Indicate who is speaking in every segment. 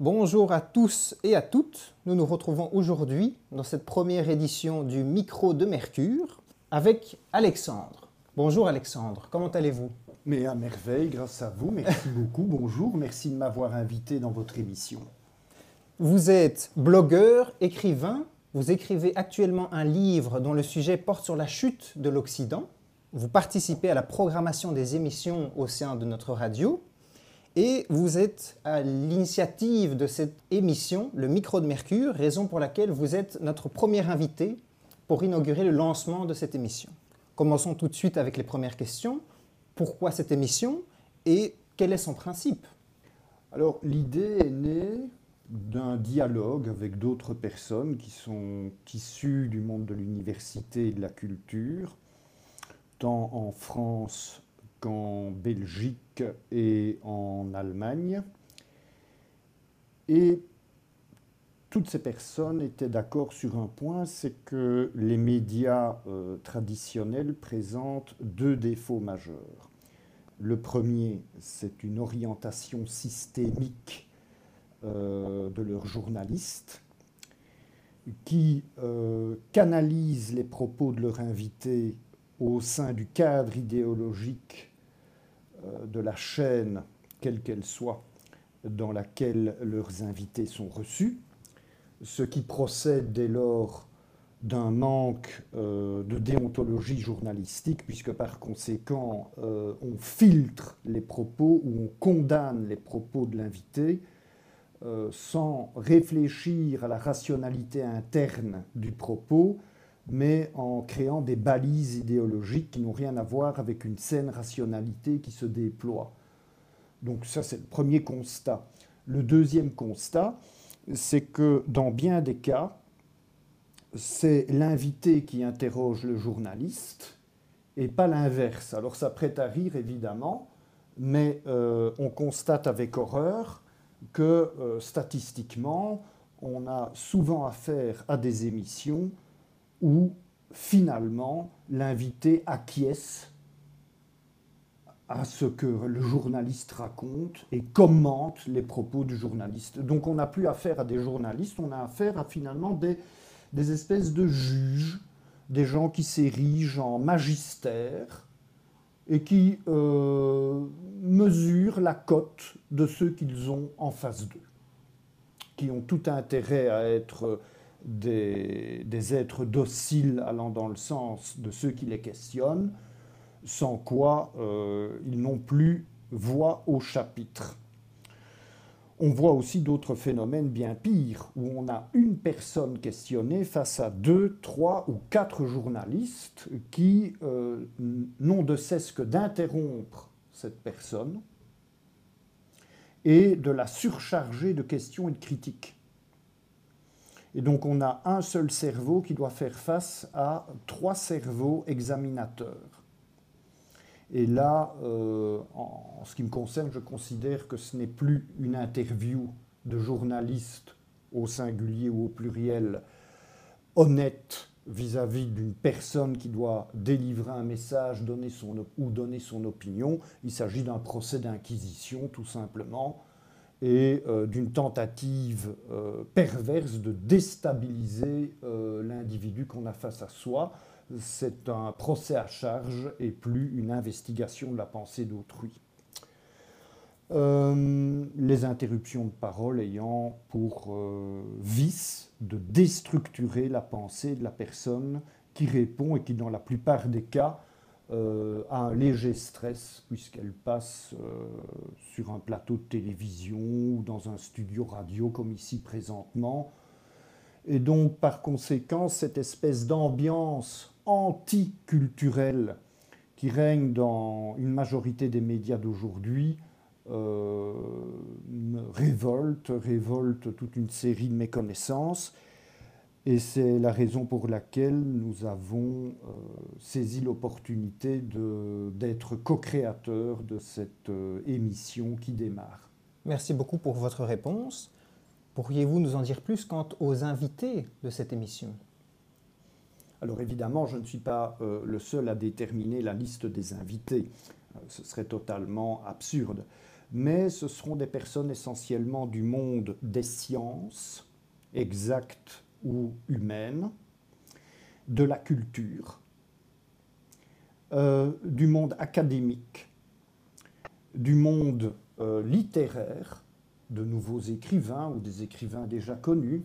Speaker 1: Bonjour à tous et à toutes. Nous nous retrouvons aujourd'hui dans cette première édition du Micro de Mercure avec Alexandre. Bonjour Alexandre, comment allez-vous?
Speaker 2: Mais à merveille, grâce à vous. Merci beaucoup. Bonjour, merci de m'avoir invité dans votre émission.
Speaker 1: Vous êtes blogueur, écrivain. Vous écrivez actuellement un livre dont le sujet porte sur la chute de l'Occident. Vous participez à la programmation des émissions au sein de notre radio. Et vous êtes à l'initiative de cette émission, le Micro de Mercure, raison pour laquelle vous êtes notre premier invité pour inaugurer le lancement de cette émission. Commençons tout de suite avec les premières questions. Pourquoi cette émission et quel est son principe?
Speaker 2: Alors l'idée est née d'un dialogue avec d'autres personnes qui sont issues du monde de l'université et de la culture, tant en France qu'en Belgique et en Allemagne. Et toutes ces personnes étaient d'accord sur un point, c'est que les médias euh, traditionnels présentent deux défauts majeurs. Le premier, c'est une orientation systémique de leurs journalistes qui euh, canalisent les propos de leurs invités au sein du cadre idéologique euh, de la chaîne, quelle qu'elle soit, dans laquelle leurs invités sont reçus, ce qui procède dès lors d'un manque euh, de déontologie journalistique, puisque par conséquent, euh, on filtre les propos ou on condamne les propos de l'invité sans réfléchir à la rationalité interne du propos, mais en créant des balises idéologiques qui n'ont rien à voir avec une saine rationalité qui se déploie. Donc ça, c'est le premier constat. Le deuxième constat, c'est que dans bien des cas, c'est l'invité qui interroge le journaliste et pas l'inverse. Alors ça prête à rire, évidemment, mais euh, on constate avec horreur que euh, statistiquement, on a souvent affaire à des émissions où finalement l'invité acquiesce à ce que le journaliste raconte et commente les propos du journaliste. Donc on n'a plus affaire à des journalistes, on a affaire à finalement des, des espèces de juges, des gens qui s'érigent en magistère et qui euh, mesurent la cote de ceux qu'ils ont en face d'eux, qui ont tout intérêt à être des, êtres dociles allant dans le sens de ceux qui les questionnent, sans quoi euh, ils n'ont plus voix au chapitre. On voit aussi d'autres phénomènes bien pires, où on a une personne questionnée face à deux, trois ou quatre journalistes qui euh, n'ont de cesse que d'interrompre cette personne et de la surcharger de questions et de critiques. Et donc on a un seul cerveau qui doit faire face à trois cerveaux examinateurs. Et là, euh, en ce qui me concerne, je considère que ce n'est plus une interview de journaliste au singulier ou au pluriel honnête vis-à-vis d'une personne qui doit délivrer un message donner son, ou donner son opinion. Il s'agit d'un procès d'inquisition, tout simplement et euh, d'une tentative euh, perverse de déstabiliser l'individu qu'on a face à soi. C'est un procès à charge et plus une investigation de la pensée d'autrui. les interruptions de parole ayant pour vice de déstructurer la pensée de la personne qui répond et qui, dans la plupart des cas, euh, a un léger stress puisqu'elle passe euh, sur un plateau de télévision ou dans un studio radio comme ici présentement. Et donc par conséquent, cette espèce d'ambiance anticulturelle qui règne dans une majorité des médias d'aujourd'hui euh, révolte, révolte toute une série de méconnaissances et c'est la raison pour laquelle nous avons euh, saisi l'opportunité d'être co-créateurs de cette euh, émission qui démarre.
Speaker 1: Merci beaucoup pour votre réponse. Pourriez-vous nous en dire plus quant aux invités de cette émission?
Speaker 2: Alors évidemment, je ne suis pas euh, le seul à déterminer la liste des invités. Euh, ce serait totalement absurde. Mais ce seront des personnes essentiellement du monde des sciences, exactes ou humaines, de la culture, euh, du monde académique, du monde littéraire, de nouveaux écrivains ou des écrivains déjà connus,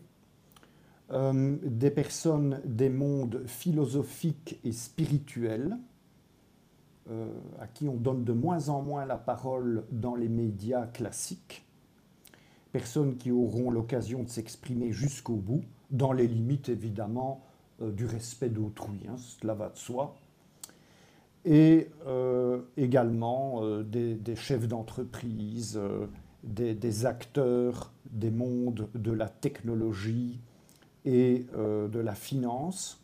Speaker 2: euh, des personnes des mondes philosophiques et spirituels, à qui on donne de moins en moins la parole dans les médias classiques, personnes qui auront l'occasion de s'exprimer jusqu'au bout, dans les limites évidemment du respect d'autrui, hein, cela va de soi. Et euh, également euh, des, chefs d'entreprise, euh, des, acteurs des mondes de la technologie et de la finance,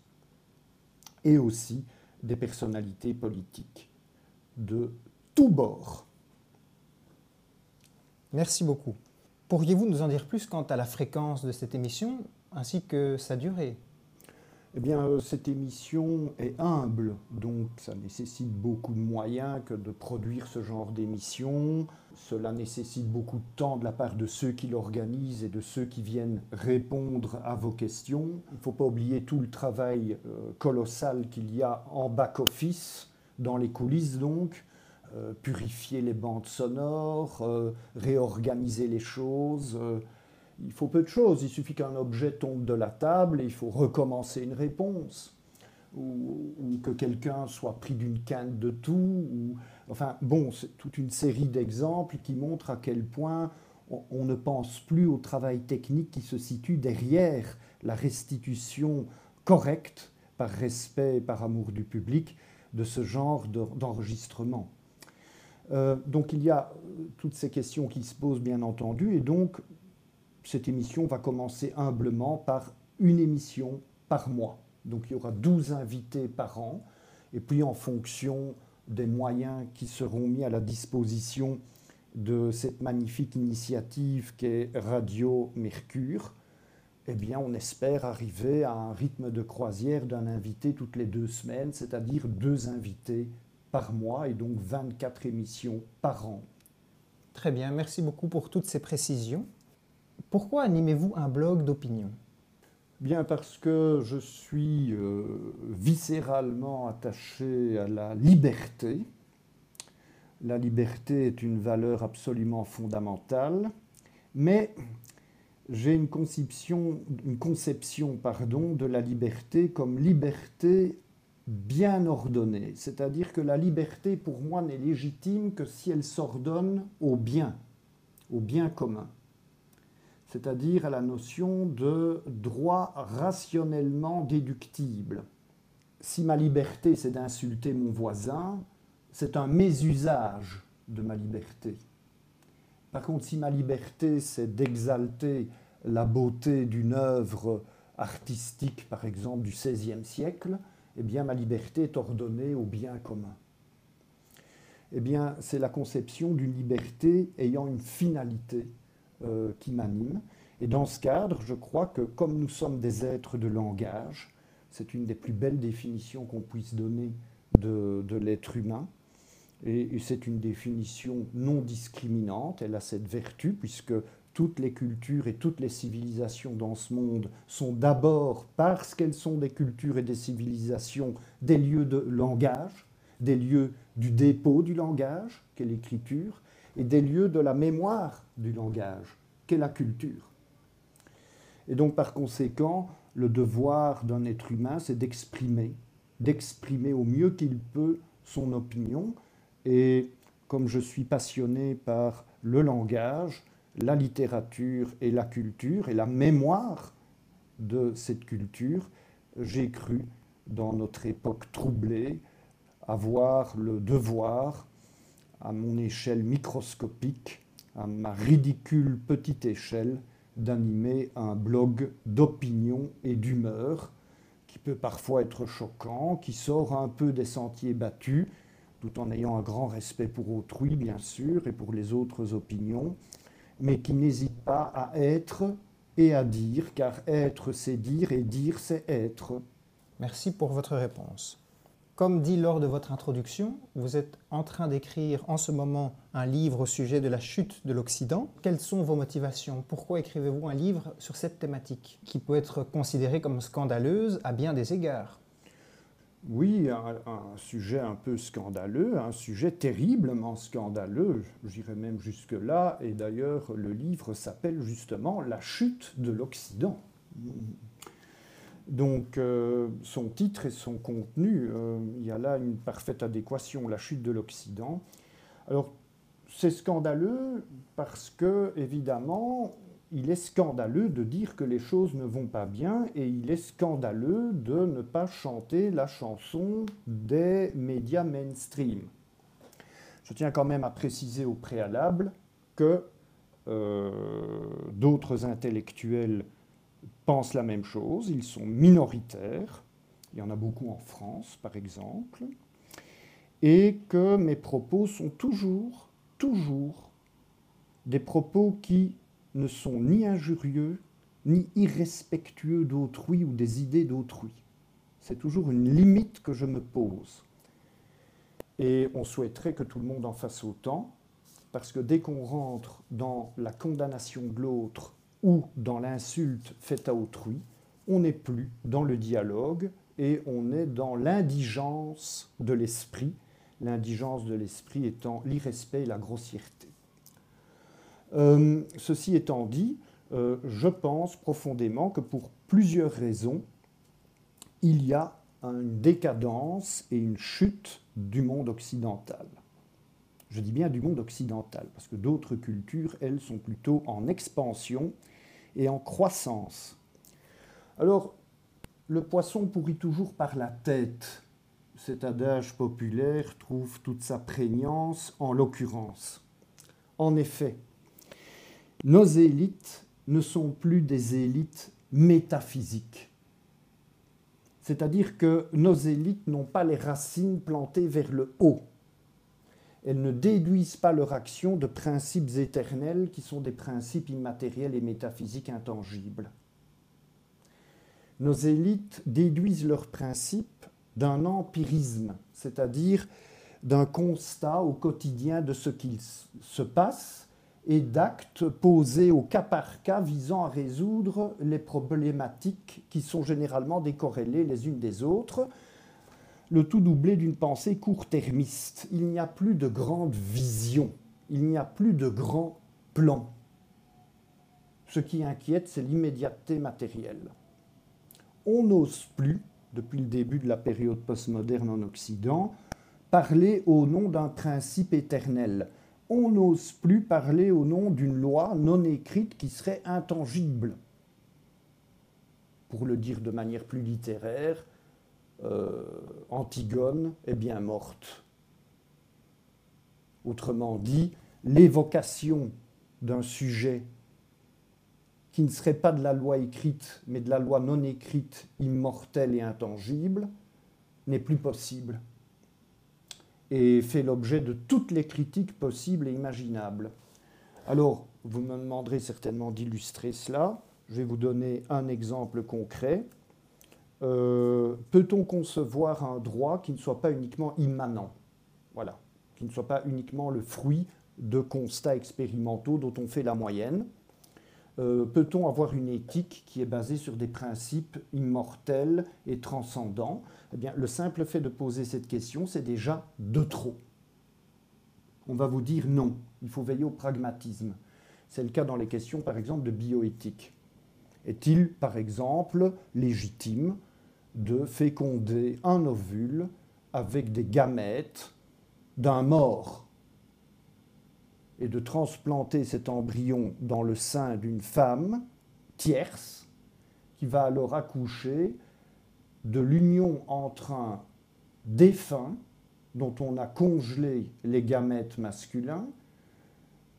Speaker 2: et aussi des personnalités politiques de tous bords.
Speaker 1: Merci beaucoup. Pourriez-vous nous en dire plus quant à la fréquence de cette émission ainsi que sa durée?
Speaker 2: Eh bien, euh, cette émission est humble, donc ça nécessite beaucoup de moyens que de produire ce genre d'émission. Cela nécessite beaucoup de temps de la part de ceux qui l'organisent et de ceux qui viennent répondre à vos questions. Il ne faut pas oublier tout le travail euh, colossal qu'il y a en back-office, dans les coulisses donc, euh, purifier les bandes sonores, réorganiser les choses il faut peu de choses. Il suffit qu'un objet tombe de la table et il faut recommencer une réponse. Ou, que quelqu'un soit pris d'une quinte de tout. Ou, enfin, bon, c'est toute une série d'exemples qui montrent à quel point on, ne pense plus au travail technique qui se situe derrière la restitution correcte, par respect et par amour du public, de ce genre d'enregistrement. Euh, donc il y a toutes ces questions qui se posent bien entendu, et donc cette émission va commencer humblement par une émission par mois. Donc il y aura 12 invités par an. Et puis en fonction des moyens qui seront mis à la disposition de cette magnifique initiative qu'est Radio Mercure, eh bien, on espère arriver à un rythme de croisière d'un invité toutes les deux semaines, c'est-à-dire deux invités par mois et donc 24 émissions par an.
Speaker 1: Très bien, merci beaucoup pour toutes ces précisions. Pourquoi animez-vous un blog d'opinion?
Speaker 2: Bien parce que je suis euh, viscéralement attaché à la liberté. La liberté est une valeur absolument fondamentale, mais j'ai une conception, une conception pardon, de la liberté comme liberté bien ordonnée. C'est-à-dire que la liberté, pour moi, n'est légitime que si elle s'ordonne au bien, au bien commun c'est-à-dire à la notion de droit rationnellement déductible. Si ma liberté, c'est d'insulter mon voisin, c'est un mésusage de ma liberté. Par contre, si ma liberté, c'est d'exalter la beauté d'une œuvre artistique, par exemple, du XVIe siècle, eh bien, ma liberté est ordonnée au bien commun. Eh bien, c'est la conception d'une liberté ayant une finalité, euh, qui m'anime. Et dans ce cadre, je crois que comme nous sommes des êtres de langage, c'est une des plus belles définitions qu'on puisse donner de, l'être humain. Et, c'est une définition non discriminante. Elle a cette vertu puisque toutes les cultures et toutes les civilisations dans ce monde sont d'abord, parce qu'elles sont des cultures et des civilisations, des lieux de langage, des lieux du dépôt du langage, qu'est l'écriture, et des lieux de la mémoire du langage, qu'est la culture. Et donc par conséquent, le devoir d'un être humain, c'est d'exprimer, d'exprimer au mieux qu'il peut son opinion. Et comme je suis passionné par le langage, la littérature et la culture et la mémoire de cette culture, j'ai cru, dans notre époque troublée, avoir le devoir à mon échelle microscopique, à ma ridicule petite échelle, d'animer un blog d'opinion et d'humeur qui peut parfois être choquant, qui sort un peu des sentiers battus, tout en ayant un grand respect pour autrui, bien sûr, et pour les autres opinions, mais qui n'hésite pas à être et à dire, car être c'est dire et dire c'est être.
Speaker 1: Merci pour votre réponse. Comme dit lors de votre introduction, vous êtes en train d'écrire en ce moment un livre au sujet de la chute de l'Occident. Quelles sont vos motivations? Pourquoi écrivez-vous un livre sur cette thématique qui peut être considérée comme scandaleuse à bien des égards?
Speaker 2: Oui, un, sujet un peu scandaleux, un sujet terriblement scandaleux, j'irais même jusque-là, et d'ailleurs le livre s'appelle justement La chute de l'Occident. Donc euh, son titre et son contenu, euh, il y a là une parfaite adéquation, La chute de l'Occident. Alors c'est scandaleux parce que, évidemment, il est scandaleux de dire que les choses ne vont pas bien et il est scandaleux de ne pas chanter la chanson des médias mainstream. Je tiens quand même à préciser au préalable que euh, d'autres intellectuels pensent la même chose, ils sont minoritaires, il y en a beaucoup en France par exemple, et que mes propos sont toujours, toujours des propos qui ne sont ni injurieux, ni irrespectueux d'autrui ou des idées d'autrui. C'est toujours une limite que je me pose. Et on souhaiterait que tout le monde en fasse autant, parce que dès qu'on rentre dans la condamnation de l'autre ou dans l'insulte faite à autrui, on n'est plus dans le dialogue et on est dans l'indigence de l'esprit, l'indigence de l'esprit étant l'irrespect et la grossièreté. Euh, ceci étant dit, euh, je pense profondément que pour plusieurs raisons, il y a une décadence et une chute du monde occidental. Je dis bien du monde occidental, parce que d'autres cultures, elles, sont plutôt en expansion et en croissance. Alors, le poisson pourrit toujours par la tête. Cet adage populaire trouve toute sa prégnance en l'occurrence. En effet, nos élites ne sont plus des élites métaphysiques. C'est-à-dire que nos élites n'ont pas les racines plantées vers le haut. Elles ne déduisent pas leur action de principes éternels qui sont des principes immatériels et métaphysiques intangibles. Nos élites déduisent leurs principes d'un empirisme, c'est-à-dire d'un constat au quotidien de ce qu'il se passe et d'actes posés au cas par cas visant à résoudre les problématiques qui sont généralement décorrélées les unes des autres, le tout doublé d'une pensée court-termiste. Il n'y a plus de grande vision, il n'y a plus de grand plan. Ce qui inquiète, c'est l'immédiateté matérielle. On n'ose plus, depuis le début de la période postmoderne en Occident, parler au nom d'un principe éternel on n'ose plus parler au nom d'une loi non écrite qui serait intangible. Pour le dire de manière plus littéraire, euh, Antigone est bien morte. Autrement dit, l'évocation d'un sujet qui ne serait pas de la loi écrite, mais de la loi non écrite, immortelle et intangible, n'est plus possible et fait l'objet de toutes les critiques possibles et imaginables. Alors, vous me demanderez certainement d'illustrer cela. Je vais vous donner un exemple concret. Euh, peut-on concevoir un droit qui ne soit pas uniquement immanent? Voilà, qui ne soit pas uniquement le fruit de constats expérimentaux dont on fait la moyenne euh, Peut-on avoir une éthique qui est basée sur des principes immortels et transcendants? Eh bien, le simple fait de poser cette question, c'est déjà de trop. On va vous dire non, il faut veiller au pragmatisme. C'est le cas dans les questions, par exemple, de bioéthique. Est-il, par exemple, légitime de féconder un ovule avec des gamètes d'un mort et de transplanter cet embryon dans le sein d'une femme tierce qui va alors accoucher de l'union entre un défunt dont on a congelé les gamètes masculins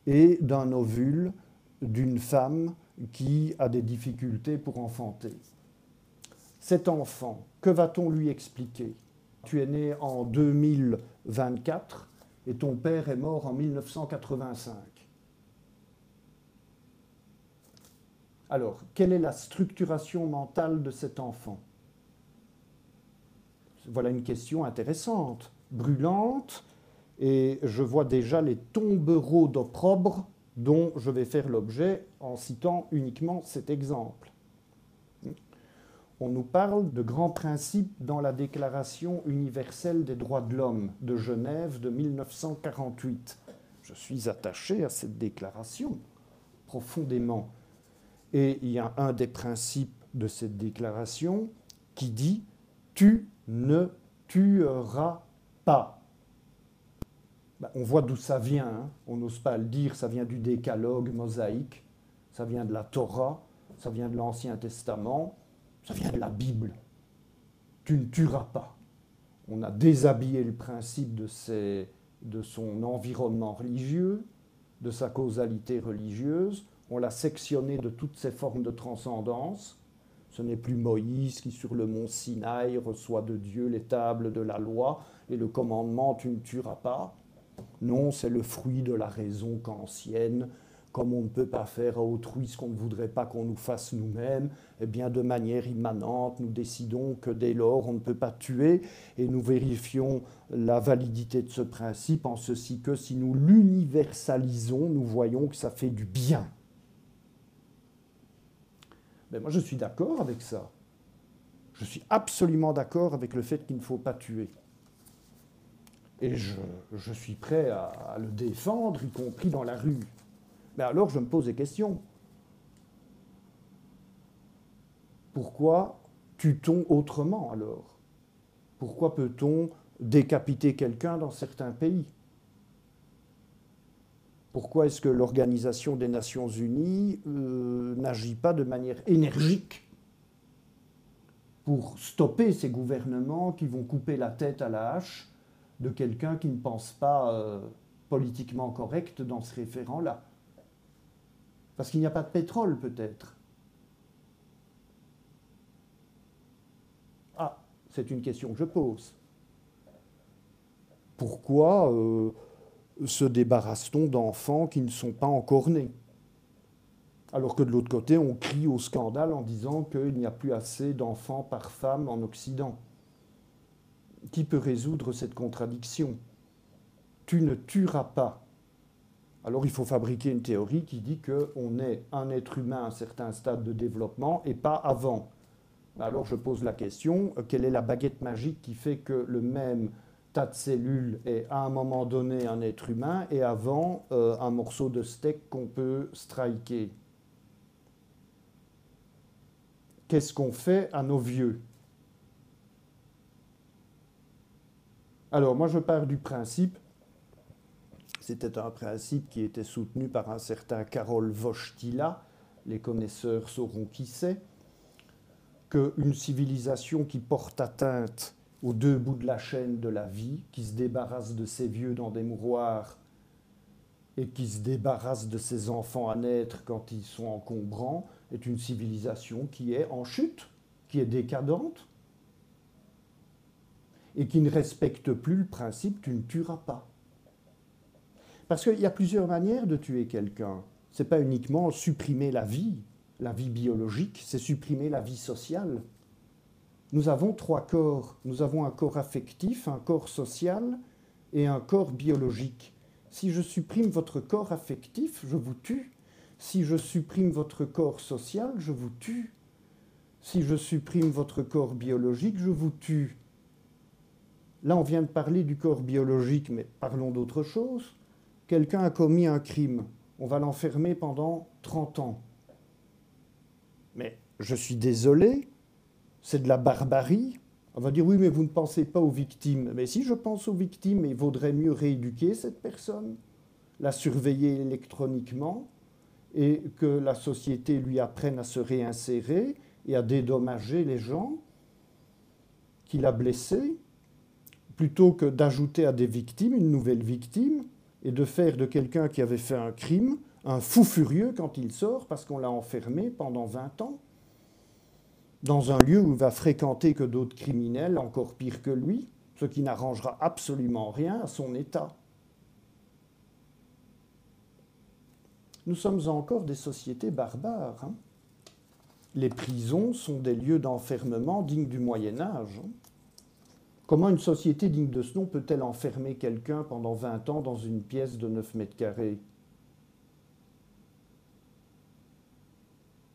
Speaker 2: et d'un ovule d'une femme qui a des difficultés pour enfanter. Cet enfant, que va-t-on lui expliquer? Tu es né en 2024 et ton père est mort en 1985. Alors, quelle est la structuration mentale de cet enfant? Voilà une question intéressante, brûlante, et je vois déjà les tombereaux d'opprobre dont je vais faire l'objet en citant uniquement cet exemple. On nous parle de grands principes dans la Déclaration universelle des droits de l'homme de Genève de 1948. Je suis attaché à cette déclaration profondément. Et il y a un des principes de cette déclaration qui dit Tu ne tueras pas. Ben, on voit d'où ça vient, hein. on n'ose pas le dire, ça vient du décalogue mosaïque, ça vient de la Torah, ça vient de l'Ancien Testament, ça vient de la Bible. Tu ne tueras pas. On a déshabillé le principe de, son environnement religieux, de sa causalité religieuse, on l'a sectionné de toutes ses formes de transcendance. Ce n'est plus Moïse qui, sur le mont Sinaï, reçoit de Dieu les tables de la loi et le commandement Tu ne tueras pas. Non, c'est le fruit de la raison kantienne. Comme on ne peut pas faire à autrui ce qu'on ne voudrait pas qu'on nous fasse nous-mêmes, eh bien, de manière immanente, nous décidons que dès lors, on ne peut pas tuer et nous vérifions la validité de ce principe en ceci que si nous l'universalisons, nous voyons que ça fait du bien. Mais moi, je suis d'accord avec ça. Je suis absolument d'accord avec le fait qu'il ne faut pas tuer. Et je, suis prêt à, le défendre, y compris dans la rue. Mais alors, je me pose des questions. Pourquoi tue-t-on autrement alors? Pourquoi peut-on décapiter quelqu'un dans certains pays? Pourquoi est-ce que l'Organisation des Nations Unies euh, n'agit pas de manière énergique pour stopper ces gouvernements qui vont couper la tête à la hache de quelqu'un qui ne pense pas euh, politiquement correct dans ce référent-là? Parce qu'il n'y a pas de pétrole peut-être. Ah, c'est une question que je pose. Pourquoi euh, se débarrasse-t-on d'enfants qui ne sont pas encore nés? Alors que de l'autre côté, on crie au scandale en disant qu'il n'y a plus assez d'enfants par femme en Occident qui peut résoudre cette contradiction? Tu ne tueras pas. Alors il faut fabriquer une théorie qui dit qu'on est un être humain à un certain stade de développement et pas avant. Alors je pose la question, quelle est la baguette magique qui fait que le même tas de cellules est à un moment donné un être humain et avant euh, un morceau de steak qu'on peut striker? Qu'est-ce qu'on fait à nos vieux? Alors moi je pars du principe, c'était un principe qui était soutenu par un certain Karol Wojtyla, les connaisseurs sauront qui c'est, qu'une civilisation qui porte atteinte aux deux bouts de la chaîne de la vie, qui se débarrasse de ses vieux dans des mouroirs et qui se débarrasse de ses enfants à naître quand ils sont encombrants, est une civilisation qui est en chute, qui est décadente, et qui ne respecte plus le principe tu ne tueras pas. Parce qu'il y a plusieurs manières de tuer quelqu'un. Ce n'est pas uniquement supprimer la vie, la vie biologique, c'est supprimer la vie sociale. Nous avons trois corps. Nous avons un corps affectif, un corps social et un corps biologique. Si je supprime votre corps affectif, je vous tue. Si je supprime votre corps social, je vous tue. Si je supprime votre corps biologique, je vous tue. Là, on vient de parler du corps biologique, mais parlons d'autre chose. Quelqu'un a commis un crime. On va l'enfermer pendant 30 ans. Mais je suis désolé, c'est de la barbarie. On va dire oui, mais vous ne pensez pas aux victimes. Mais si je pense aux victimes, il vaudrait mieux rééduquer cette personne, la surveiller électroniquement et que la société lui apprenne à se réinsérer et à dédommager les gens qu'il a blessés plutôt que d'ajouter à des victimes une nouvelle victime et de faire de quelqu'un qui avait fait un crime un fou furieux quand il sort parce qu'on l'a enfermé pendant 20 ans dans un lieu où il va fréquenter que d'autres criminels encore pires que lui, ce qui n'arrangera absolument rien à son état. Nous sommes encore des sociétés barbares. Hein. les prisons sont des lieux d'enfermement dignes du Moyen Âge. Hein. Comment une société digne de ce nom peut-elle enfermer quelqu'un pendant 20 ans dans une pièce de 9 mètres carrés?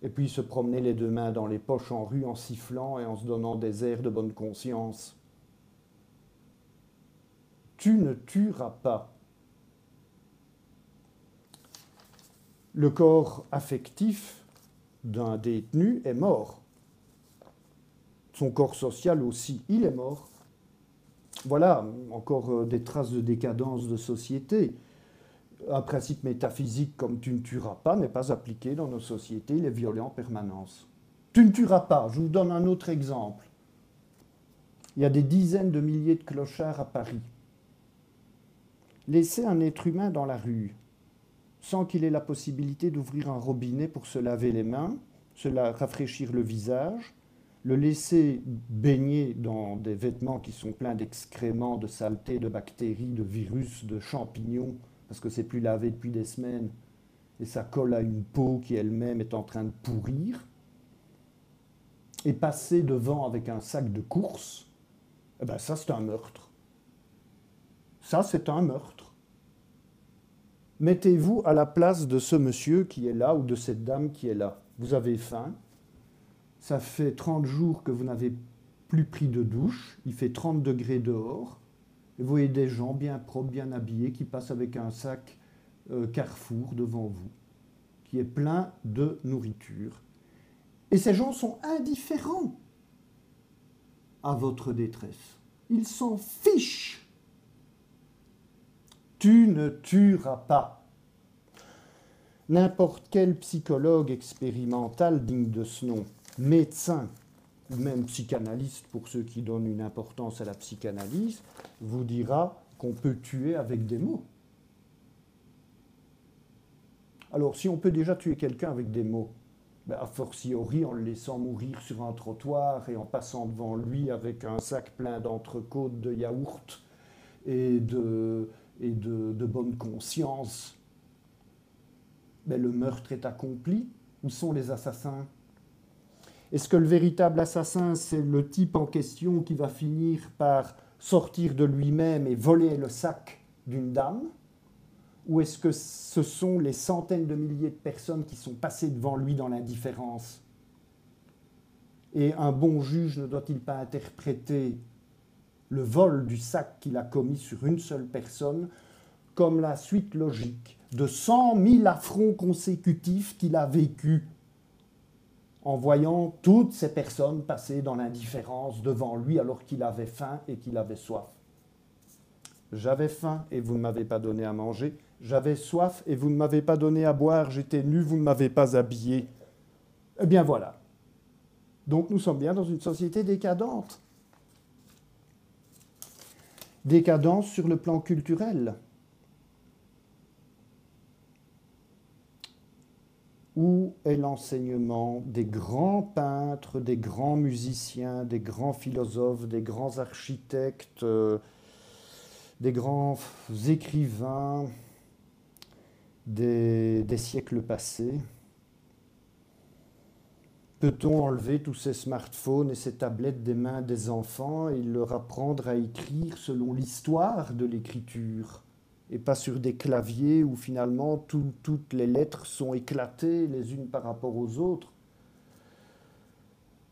Speaker 2: Et puis se promener les deux mains dans les poches en rue en sifflant et en se donnant des airs de bonne conscience. Tu ne tueras pas. Le corps affectif d'un détenu est mort. Son corps social aussi, il est mort. Voilà, encore euh, des traces de décadence de société. Un principe métaphysique comme tu ne tueras pas n'est pas appliqué dans nos sociétés, il est violé en permanence. Tu ne tueras pas, je vous donne un autre exemple. Il y a des dizaines de milliers de clochards à Paris. Laisser un être humain dans la rue sans qu'il ait la possibilité d'ouvrir un robinet pour se laver les mains, se rafraîchir le visage, le laisser baigner dans des vêtements qui sont pleins d'excréments, de saletés, de bactéries, de virus, de champignons, parce que c'est plus lavé depuis des semaines, et ça colle à une peau qui elle-même est en train de pourrir, et passer devant avec un sac de course, eh ben ça c'est un meurtre. Ça c'est un meurtre. Mettez-vous à la place de ce monsieur qui est là ou de cette dame qui est là. Vous avez faim, ça fait 30 jours que vous n'avez plus pris de douche, il fait 30 degrés dehors, et vous voyez des gens bien propres, bien habillés, qui passent avec un sac euh, Carrefour devant vous, qui est plein de nourriture. Et ces gens sont indifférents à votre détresse. Ils s'en fichent. Tu ne tueras pas. N'importe quel psychologue expérimental digne de ce nom médecin ou même psychanalyste, pour ceux qui donnent une importance à la psychanalyse, vous dira qu'on peut tuer avec des mots. Alors, si on peut déjà tuer quelqu'un avec des mots, ben, a fortiori en le laissant mourir sur un trottoir et en passant devant lui avec un sac plein d'entrecôtes, de yaourt et de, bonne conscience, ben, le meurtre est accompli. Où sont les assassins? Est-ce que le véritable assassin, c'est le type en question qui va finir par sortir de lui-même et voler le sac d'une dame? Ou est-ce que ce sont les centaines de milliers de personnes qui sont passées devant lui dans l'indifférence? Et un bon juge ne doit-il pas interpréter le vol du sac qu'il a commis sur une seule personne comme la suite logique de cent mille affronts consécutifs qu'il a vécus en voyant toutes ces personnes passer dans l'indifférence devant lui alors qu'il avait faim et qu'il avait soif. J'avais faim et vous ne m'avez pas donné à manger. J'avais soif et vous ne m'avez pas donné à boire. J'étais nu, vous ne m'avez pas habillé. Eh bien voilà. Donc nous sommes bien dans une société décadente. Décadence sur le plan culturel. Où est l'enseignement des grands peintres, des grands musiciens, des grands philosophes, des grands architectes, euh, des grands écrivains des, des siècles passés. Peut-on enlever tous ces smartphones et ces tablettes des mains des enfants et leur apprendre à écrire selon l'histoire de l'écriture? Et pas sur des claviers où finalement toutes les lettres sont éclatées les unes par rapport aux autres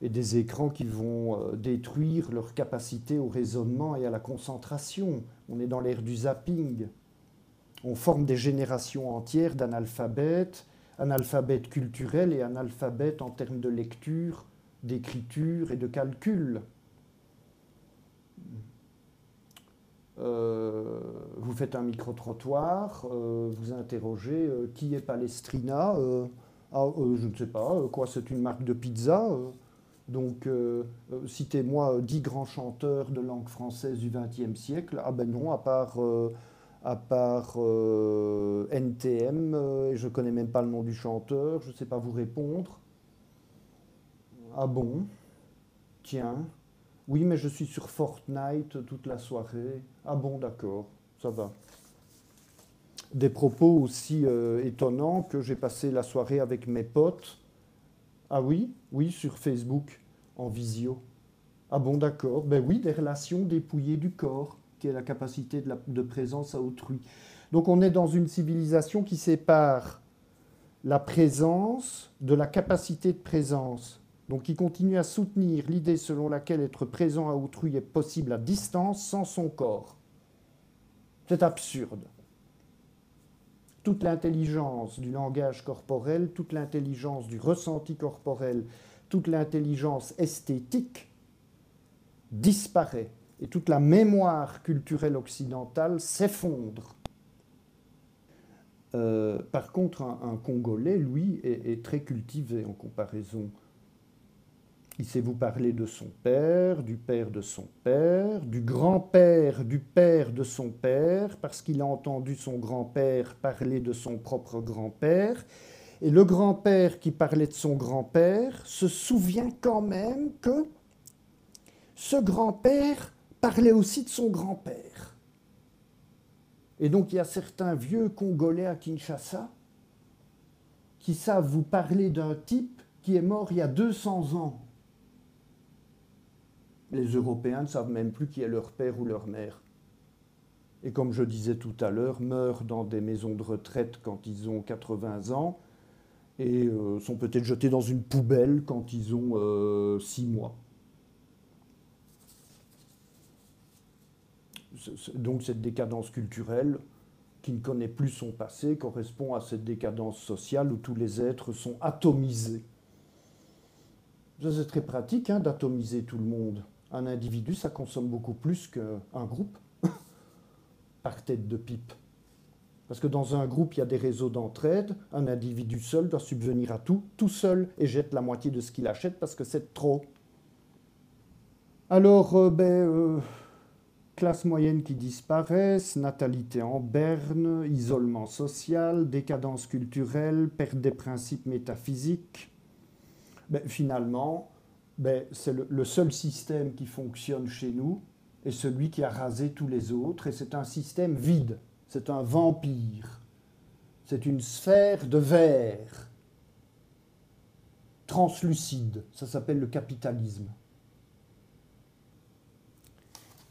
Speaker 2: et des écrans qui vont euh, détruire leur capacité au raisonnement et à la concentration. On est dans l'ère du zapping. On forme des générations entières d'analphabètes, analphabètes culturels et analphabètes en termes de lecture, d'écriture et de calcul. Euh, vous faites un micro-trottoir, euh, vous interrogez euh, qui est Palestrina ah, Je ne sais pas, quoi, c'est une marque de pizza donc, citez-moi dix grands chanteurs de langue française du XXe siècle. Ah ben non, à part, à part NTM, et je ne connais même pas le nom du chanteur, je ne sais pas vous répondre. Ah bon? Tiens. Oui, mais je suis sur Fortnite toute la soirée. Ah bon, d'accord, ça va. Des propos aussi euh, étonnants que j'ai passé la soirée avec mes potes Ah oui? Oui, sur Facebook, en visio. Ah bon, d'accord. Ben oui, des relations dépouillées du corps, qui est la capacité de, de présence à autrui. Donc on est dans une civilisation qui sépare la présence de la capacité de présence. Donc qui continue à soutenir l'idée selon laquelle être présent à autrui est possible à distance sans son corps. C'est absurde. Toute l'intelligence du langage corporel, toute l'intelligence du ressenti corporel, toute l'intelligence esthétique disparaît et toute la mémoire culturelle occidentale s'effondre euh, par contre, un, Congolais, lui, est, très cultivé en comparaison. Il sait vous parler de son père, du père de son père, du grand-père du père de son père, parce qu'il a entendu son grand-père parler de son propre grand-père. Et le grand-père qui parlait de son grand-père se souvient quand même que ce grand-père parlait aussi de son grand-père. Et donc il y a certains vieux Congolais à Kinshasa qui savent vous parler d'un type qui est mort il y a 200 ans. Les Européens ne savent même plus qui est leur père ou leur mère. Et comme je disais tout à l'heure, meurent dans des maisons de retraite quand ils ont 80 ans et euh, sont peut-être jetés dans une poubelle quand ils ont 6 euh, mois. donc cette décadence culturelle qui ne connaît plus son passé correspond à cette décadence sociale où tous les êtres sont atomisés. C'est très pratique hein, d'atomiser tout le monde. Un individu, ça consomme beaucoup plus qu'un groupe par tête de pipe. Parce que dans un groupe, il y a des réseaux d'entraide. Un individu seul doit subvenir à tout, tout seul, et jette la moitié de ce qu'il achète parce que c'est trop. Alors, euh, ben, euh, classe moyenne qui disparaissent, natalité en berne, isolement social, décadence culturelle, perte des principes métaphysiques. Ben, finalement, ben, c'est le, seul système qui fonctionne chez nous est celui qui a rasé tous les autres, et c'est un système vide, c'est un vampire, c'est une sphère de verre translucide, ça s'appelle le capitalisme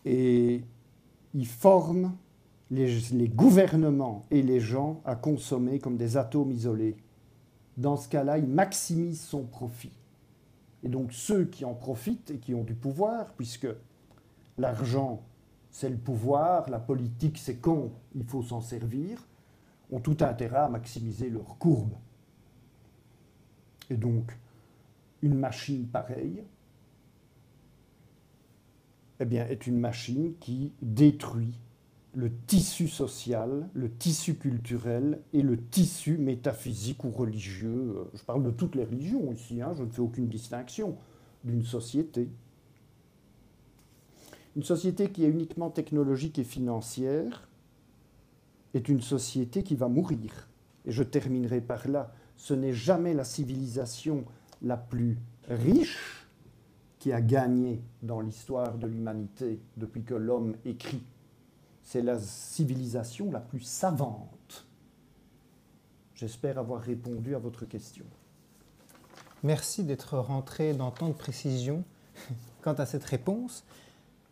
Speaker 2: et il forme les, gouvernements et les gens à consommer comme des atomes isolés. Dans ce cas-là, il maximise son profit. Et donc ceux qui en profitent et qui ont du pouvoir, puisque l'argent, c'est le pouvoir, la politique, c'est con, il faut s'en servir, ont tout intérêt à maximiser leur courbe. Et donc, une machine pareille, eh bien, est une machine qui détruit le tissu social, le tissu culturel et le tissu métaphysique ou religieux. Je parle de toutes les religions ici, hein, je ne fais aucune distinction d'une société. Une société qui est uniquement technologique et financière est une société qui va mourir. Et je terminerai par là. Ce n'est jamais la civilisation la plus riche qui a gagné dans l'histoire de l'humanité depuis que l'homme écrit. C'est la civilisation la plus savante. J'espère avoir répondu à votre question.
Speaker 1: Merci d'être rentré dans tant de précision quant à cette réponse.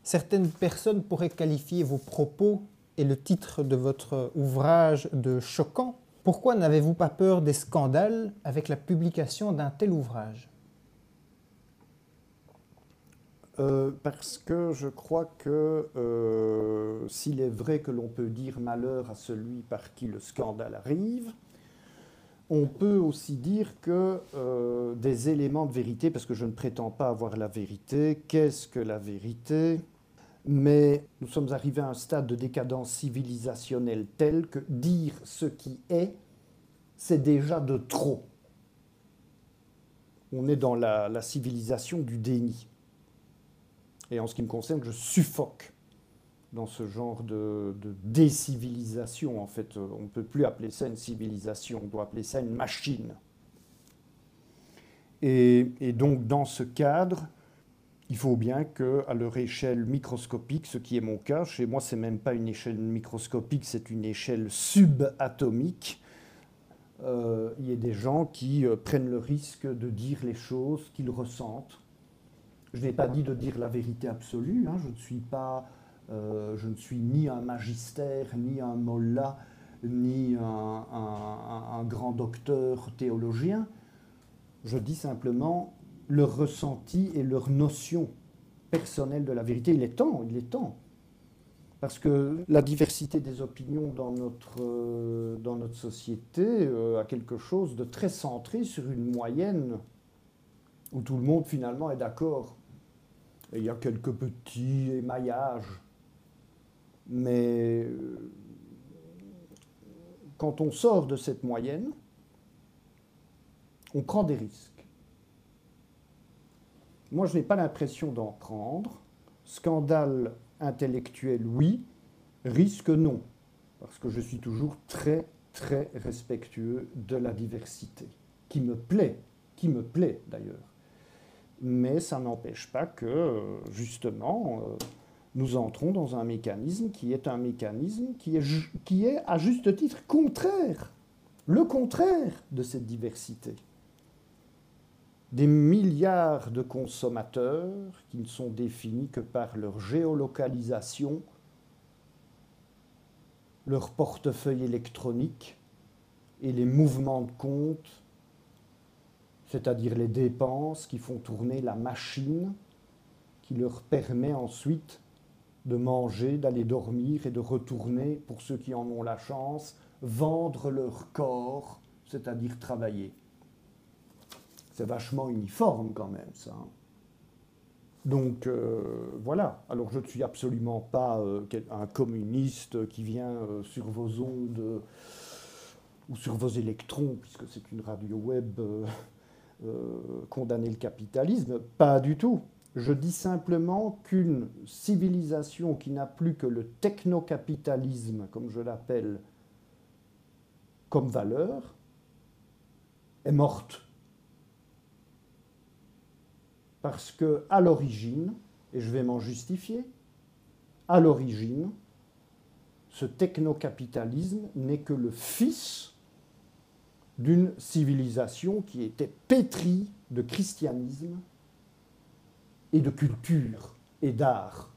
Speaker 1: Certaines personnes pourraient qualifier vos propos et le titre de votre ouvrage de choquant. Pourquoi n'avez-vous pas peur des scandales avec la publication d'un tel ouvrage?
Speaker 2: Euh, parce que je crois que euh, s'il est vrai que l'on peut dire malheur à celui par qui le scandale arrive, on peut aussi dire que euh, des éléments de vérité, parce que je ne prétends pas avoir la vérité, qu'est-ce que la vérité? Mais nous sommes arrivés à un stade de décadence civilisationnelle tel que dire ce qui est, c'est déjà de trop. On est dans la civilisation du déni. Et en ce qui me concerne, je suffoque dans ce genre de, décivilisation. En fait, on ne peut plus appeler ça une civilisation, on doit appeler ça une machine. Et, donc, dans ce cadre, il faut bien qu'à leur échelle microscopique, ce qui est mon cas, chez moi, c'est même pas une échelle microscopique, c'est une échelle subatomique, euh, il y ait des gens qui euh, prennent le risque de dire les choses qu'ils ressentent. Je n'ai pas dit de dire la vérité absolue, hein. je, ne suis pas, euh, je ne suis ni un magistère, ni un mollah, ni un, grand docteur théologien. Je dis simplement leur ressenti et leur notion personnelle de la vérité. Il est temps, il est temps. Parce que la diversité des opinions dans notre, euh, dans notre société euh, a quelque chose de très centré sur une moyenne où tout le monde finalement est d'accord. Il y a quelques petits émaillages. Mais euh, quand on sort de cette moyenne, on prend des risques. Moi, je n'ai pas l'impression d'en prendre. Scandale intellectuel, oui. Risque, non. Parce que je suis toujours très, très respectueux de la diversité, qui me plaît, qui me plaît d'ailleurs. Mais ça n'empêche pas que, justement, euh, nous entrons dans un mécanisme qui est un mécanisme qui est, qui est à juste titre contraire, le contraire de cette diversité. Des milliards de consommateurs qui ne sont définis que par leur géolocalisation, leur portefeuille électronique et les mouvements de compte, c'est-à-dire les dépenses qui font tourner la machine qui leur permet ensuite de manger, d'aller dormir et de retourner, pour ceux qui en ont la chance, vendre leur corps, c'est-à-dire travailler. C'est vachement uniforme quand même, ça. Hein. Donc euh, voilà, alors je ne suis absolument pas euh, un communiste qui vient euh, sur vos ondes ou sur vos électrons, puisque c'est une radio web, condamner le capitalisme. Pas du tout. Je dis simplement qu'une civilisation qui n'a plus que le technocapitalisme, comme je l'appelle, comme valeur, est morte. Parce que à l'origine, et je vais m'en justifier, à l'origine, ce technocapitalisme n'est que le fils d'une civilisation qui était pétrie de christianisme et de culture et d'art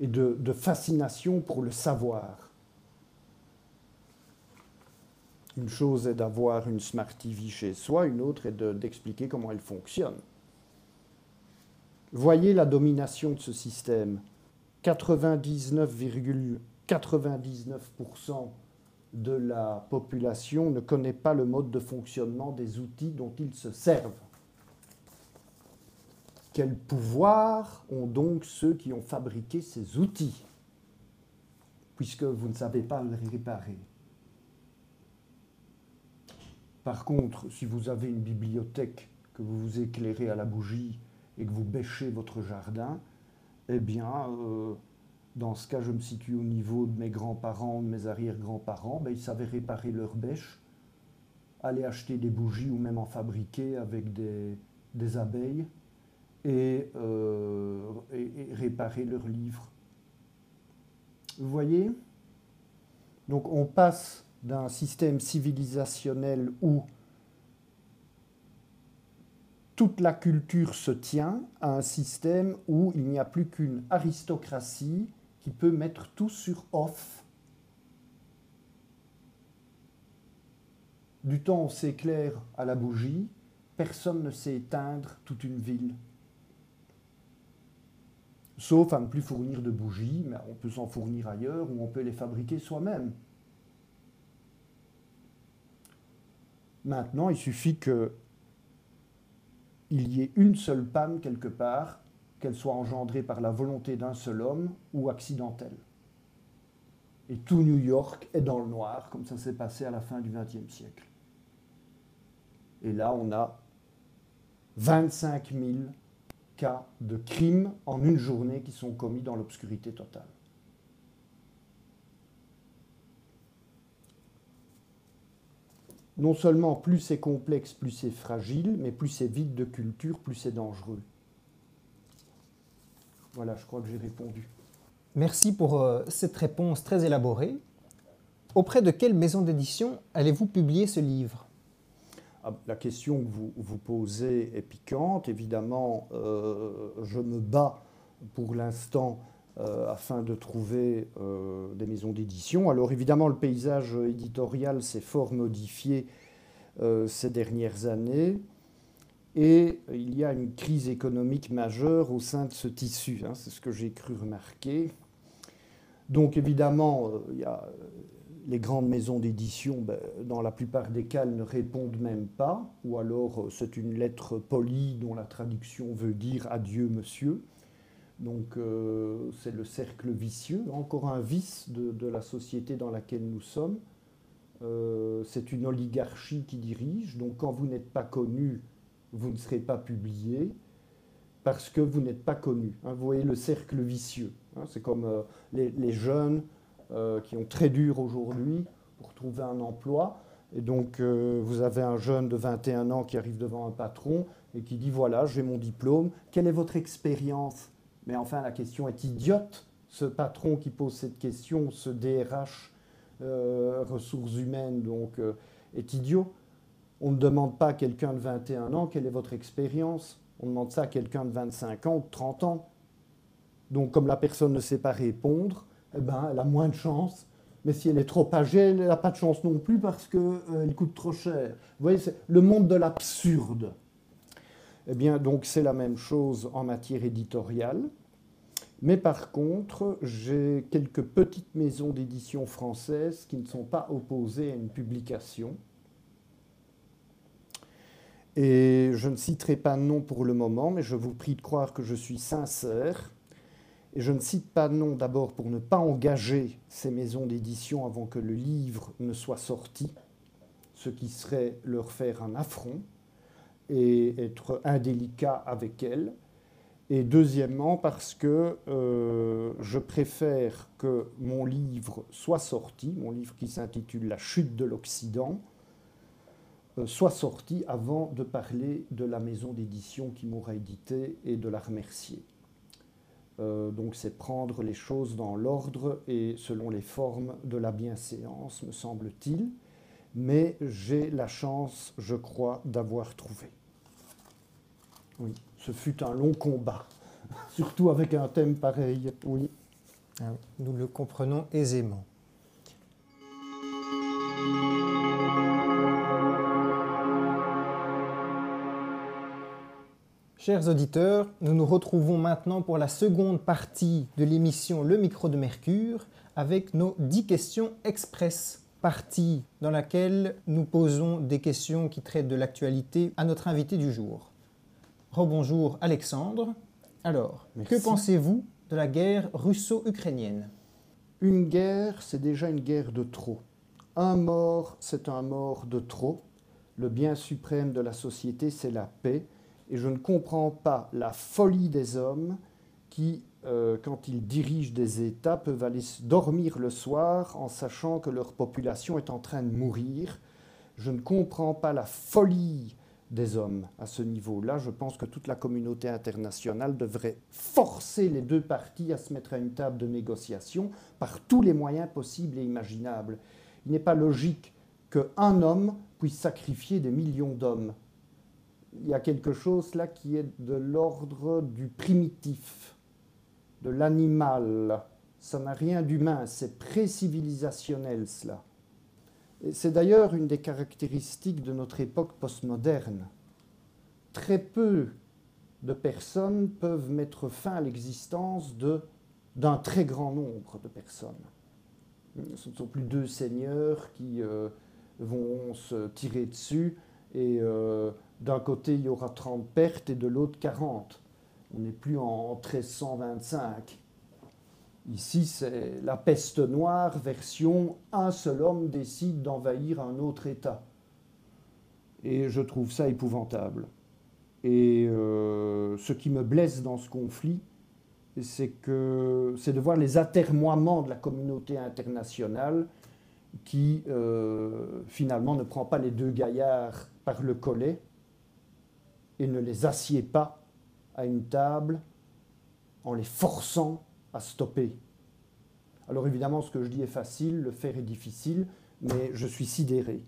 Speaker 2: et de, fascination pour le savoir. Une chose est d'avoir une Smart TV chez soi, une autre est d'expliquer comment elle fonctionne. Voyez la domination de ce système. 99,99% de la population ne connaît pas le mode de fonctionnement des outils dont ils se servent. Quel pouvoir ont donc ceux qui ont fabriqué ces outils, puisque vous ne savez pas les réparer? Par contre, si vous avez une bibliothèque que vous vous éclairez à la bougie et que vous bêchez votre jardin, eh bien, euh, dans ce cas, je me situe au niveau de mes grands-parents, de mes arrière-grands-parents, ben, ils savaient réparer leur bêche, aller acheter des bougies ou même en fabriquer avec des abeilles euh, et, réparer leurs livres. Vous voyez? Donc on passe d'un système civilisationnel où toute la culture se tient à un système où il n'y a plus qu'une aristocratie qui peut mettre tout sur off. Du temps on s'éclaire à la bougie, personne ne sait éteindre toute une ville sauf à ne plus fournir de bougies, mais on peut s'en fournir ailleurs ou on peut les fabriquer soi-même. Maintenant, il suffit qu'il y ait une seule panne quelque part, qu'elle soit engendrée par la volonté d'un seul homme ou accidentelle. Et tout New York est dans le noir, comme ça s'est passé à la fin du XXe siècle. Et là, on a 25 000 cas de crimes en une journée qui sont commis dans l'obscurité totale. Non seulement plus c'est complexe, plus c'est fragile, mais plus c'est vide de culture, plus c'est dangereux. Voilà, je crois que j'ai répondu.
Speaker 1: Merci pour euh, cette réponse très élaborée. Auprès de quelle maison d'édition allez-vous publier ce livre?
Speaker 2: Ah, La question que vous, vous posez est piquante. Évidemment, euh, je me bats pour l'instant euh, afin de trouver euh, des maisons d'édition. Alors évidemment, le paysage éditorial s'est fort modifié ces dernières années. Et il y a une crise économique majeure au sein de ce tissu. Hein, c'est ce que j'ai cru remarquer. Donc évidemment, il y a les grandes maisons d'édition, ben, dans la plupart des cas, ne répondent même pas, ou alors euh, c'est une lettre polie dont la traduction veut dire adieu monsieur. Donc euh, c'est le cercle vicieux, encore un vice de, la société dans laquelle nous sommes. Euh, c'est une oligarchie qui dirige, donc quand vous n'êtes pas connu, vous ne serez pas publié parce que vous n'êtes pas connu. Hein. vous voyez le cercle vicieux. Hein. c'est comme les, jeunes euh, qui ont très dur aujourd'hui pour trouver un emploi. Et donc, euh, vous avez un jeune de 21 ans qui arrive devant un patron et qui dit Voilà, j'ai mon diplôme, quelle est votre expérience? Mais enfin, la question est idiote. Ce patron qui pose cette question, ce DRH, euh, ressources humaines, donc, est idiot. On ne demande pas à quelqu'un de 21 ans quelle est votre expérience. On demande ça à quelqu'un de 25 ans ou de 30 ans. Donc, comme la personne ne sait pas répondre, eh ben, elle a moins de chance. Mais si elle est trop âgée, elle n'a pas de chance non plus parce qu'elle euh, coûte trop cher. Vous voyez, c'est le monde de l'absurde. Eh bien, donc c'est la même chose en matière éditoriale. Mais par contre, j'ai quelques petites maisons d'édition françaises qui ne sont pas opposées à une publication. Et je ne citerai pas de nom pour le moment, mais je vous prie de croire que je suis sincère et je ne cite pas de nom d'abord pour ne pas engager ces maisons d'édition avant que le livre ne soit sorti, ce qui serait leur faire un affront et être indélicat avec elles. Et deuxièmement, parce que euh, je préfère que mon livre soit sorti, mon livre qui s'intitule La chute de l'Occident, soit sorti avant de parler de la maison d'édition qui m'aura édité et de la remercier. Euh, donc c'est prendre les choses dans l'ordre et selon les formes de la bienséance, me semble-t-il. Mais j'ai la chance, je crois, d'avoir trouvé. Oui, ce fut un long combat, surtout avec un thème pareil. Oui.
Speaker 1: Ah nous le comprenons aisément. Chers auditeurs, nous nous retrouvons maintenant pour la seconde partie de l'émission Le micro de Mercure avec nos 10 questions express, partie dans laquelle nous posons des questions qui traitent de l'actualité à notre invité du jour. Rebonjour Alexandre. Alors, que pensez-vous de la guerre russo-ukrainienne?
Speaker 2: Une guerre, c'est déjà une guerre de trop. Un mort, c'est un mort de trop. Le bien suprême de la société, c'est la paix et je ne comprends pas la folie des hommes qui, euh, quand ils dirigent des États, peuvent aller dormir le soir en sachant que leur population est en train de mourir. Je ne comprends pas la folie des hommes à ce niveau-là. Je pense que toute la communauté internationale devrait forcer les deux parties à se mettre à une table de négociation par tous les moyens possibles et imaginables. Il n'est pas logique qu'un homme puisse sacrifier des millions d'hommes il y a quelque chose là qui est de l'ordre du primitif, de l'animal. Ça n'a rien d'humain, c'est pré-civilisationnel cela. C'est d'ailleurs une des caractéristiques de notre époque postmoderne. Très peu de personnes peuvent mettre fin à l'existence d'un très grand nombre de personnes. Ce ne sont plus deux seigneurs qui euh, vont se tirer dessus et euh, d'un côté il y aura 30 pertes et de l'autre 40. On n'est plus en 1325. Ici, c'est la peste noire, version un seul homme décide d'envahir un autre État. Et je trouve ça épouvantable. Et euh, ce qui me blesse dans ce conflit, c'est que c'est de voir les atermoiements de la communauté internationale qui euh, finalement ne prend pas les deux gaillards par le collet et ne les assied pas à une table en les forçant à stopper. Alors évidemment, ce que je dis est facile, le faire est difficile, mais je suis sidéré.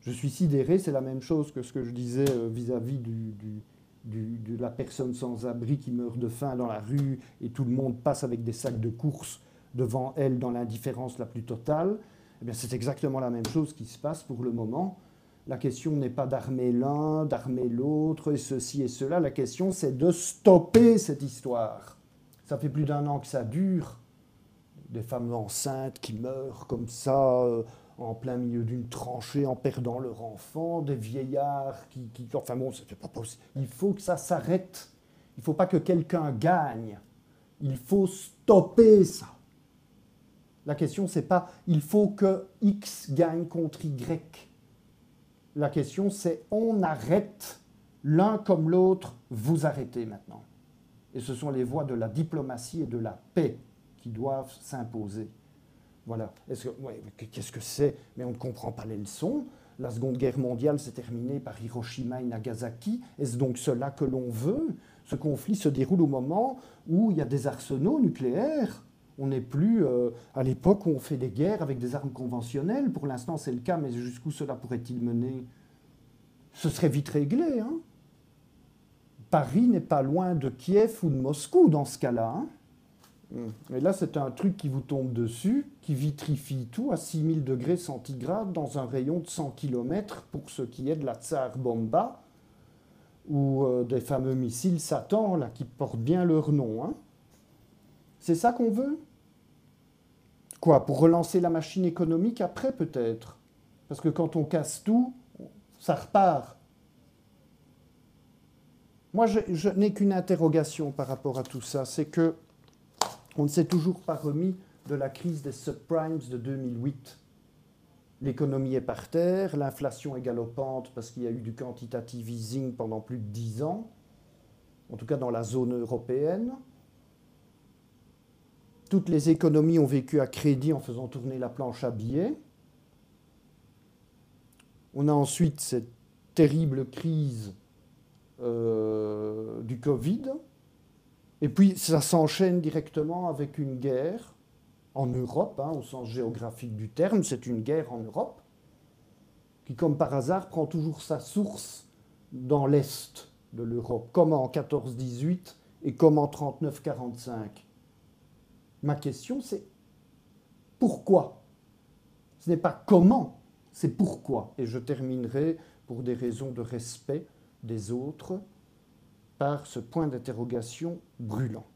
Speaker 2: Je suis sidéré, c'est la même chose que ce que je disais euh, vis-à-vis de la personne sans abri qui meurt de faim dans la rue et tout le monde passe avec des sacs de courses devant elle dans l'indifférence la plus totale. Eh bien, c'est exactement la même chose qui se passe pour le moment. La question n'est pas d'armer l'un, d'armer l'autre, et ceci et cela. La question, c'est de stopper cette histoire. Ça fait plus d'un an que ça dure. Des femmes enceintes qui meurent comme ça, euh, en plein milieu d'une tranchée, en perdant leur enfant, des vieillards qui... qui enfin bon, c'est pas possible. Il faut que ça s'arrête. Il ne faut pas que quelqu'un gagne. Il faut stopper ça. La question, c'est pas il faut que X gagne contre Y. La question, c'est on arrête l'un comme l'autre, vous arrêtez maintenant. Et ce sont les voies de la diplomatie et de la paix qui doivent s'imposer. Voilà. Qu'est-ce que c'est? Mais on ne comprend pas les leçons. La Seconde Guerre mondiale s'est terminée par Hiroshima et Nagasaki. Est-ce donc cela que l'on veut? Ce conflit se déroule au moment où il y a des arsenaux nucléaires. On n'est plus euh, à l'époque où on fait des guerres avec des armes conventionnelles. Pour l'instant, c'est le cas, mais jusqu'où cela pourrait-il mener? Ce serait vite réglé. Hein Paris n'est pas loin de Kiev ou de Moscou dans ce cas-là. Hein mais là, c'est un truc qui vous tombe dessus, qui vitrifie tout à 6000 degrés centigrades dans un rayon de 100 km pour ce qui est de la Tsar Bomba ou euh, des fameux missiles Satan, là, qui portent bien leur nom. Hein. C'est ça qu'on veut? Quoi Pour relancer la machine économique après, peut-être? Parce que quand on casse tout, ça repart. Moi, je, n'ai qu'une interrogation par rapport à tout ça, c'est que on ne s'est toujours pas remis de la crise des subprimes de 2008. L'économie est par terre, l'inflation est galopante parce qu'il y a eu du quantitative easing pendant plus de dix ans, en tout cas dans la zone européenne. Toutes les économies ont vécu à crédit en faisant tourner la planche à billets. On a ensuite cette terrible crise euh, du Covid, et puis ça s'enchaîne directement avec une guerre en Europe, hein, au sens géographique du terme, c'est une guerre en Europe, qui comme par hasard prend toujours sa source dans l'Est de l'Europe, comme en 14-18 et comme en 39-45. Ma question c'est pourquoi? Ce n'est pas comment, c'est pourquoi. Et je terminerai pour des raisons de respect des autres par ce point d'interrogation brûlant.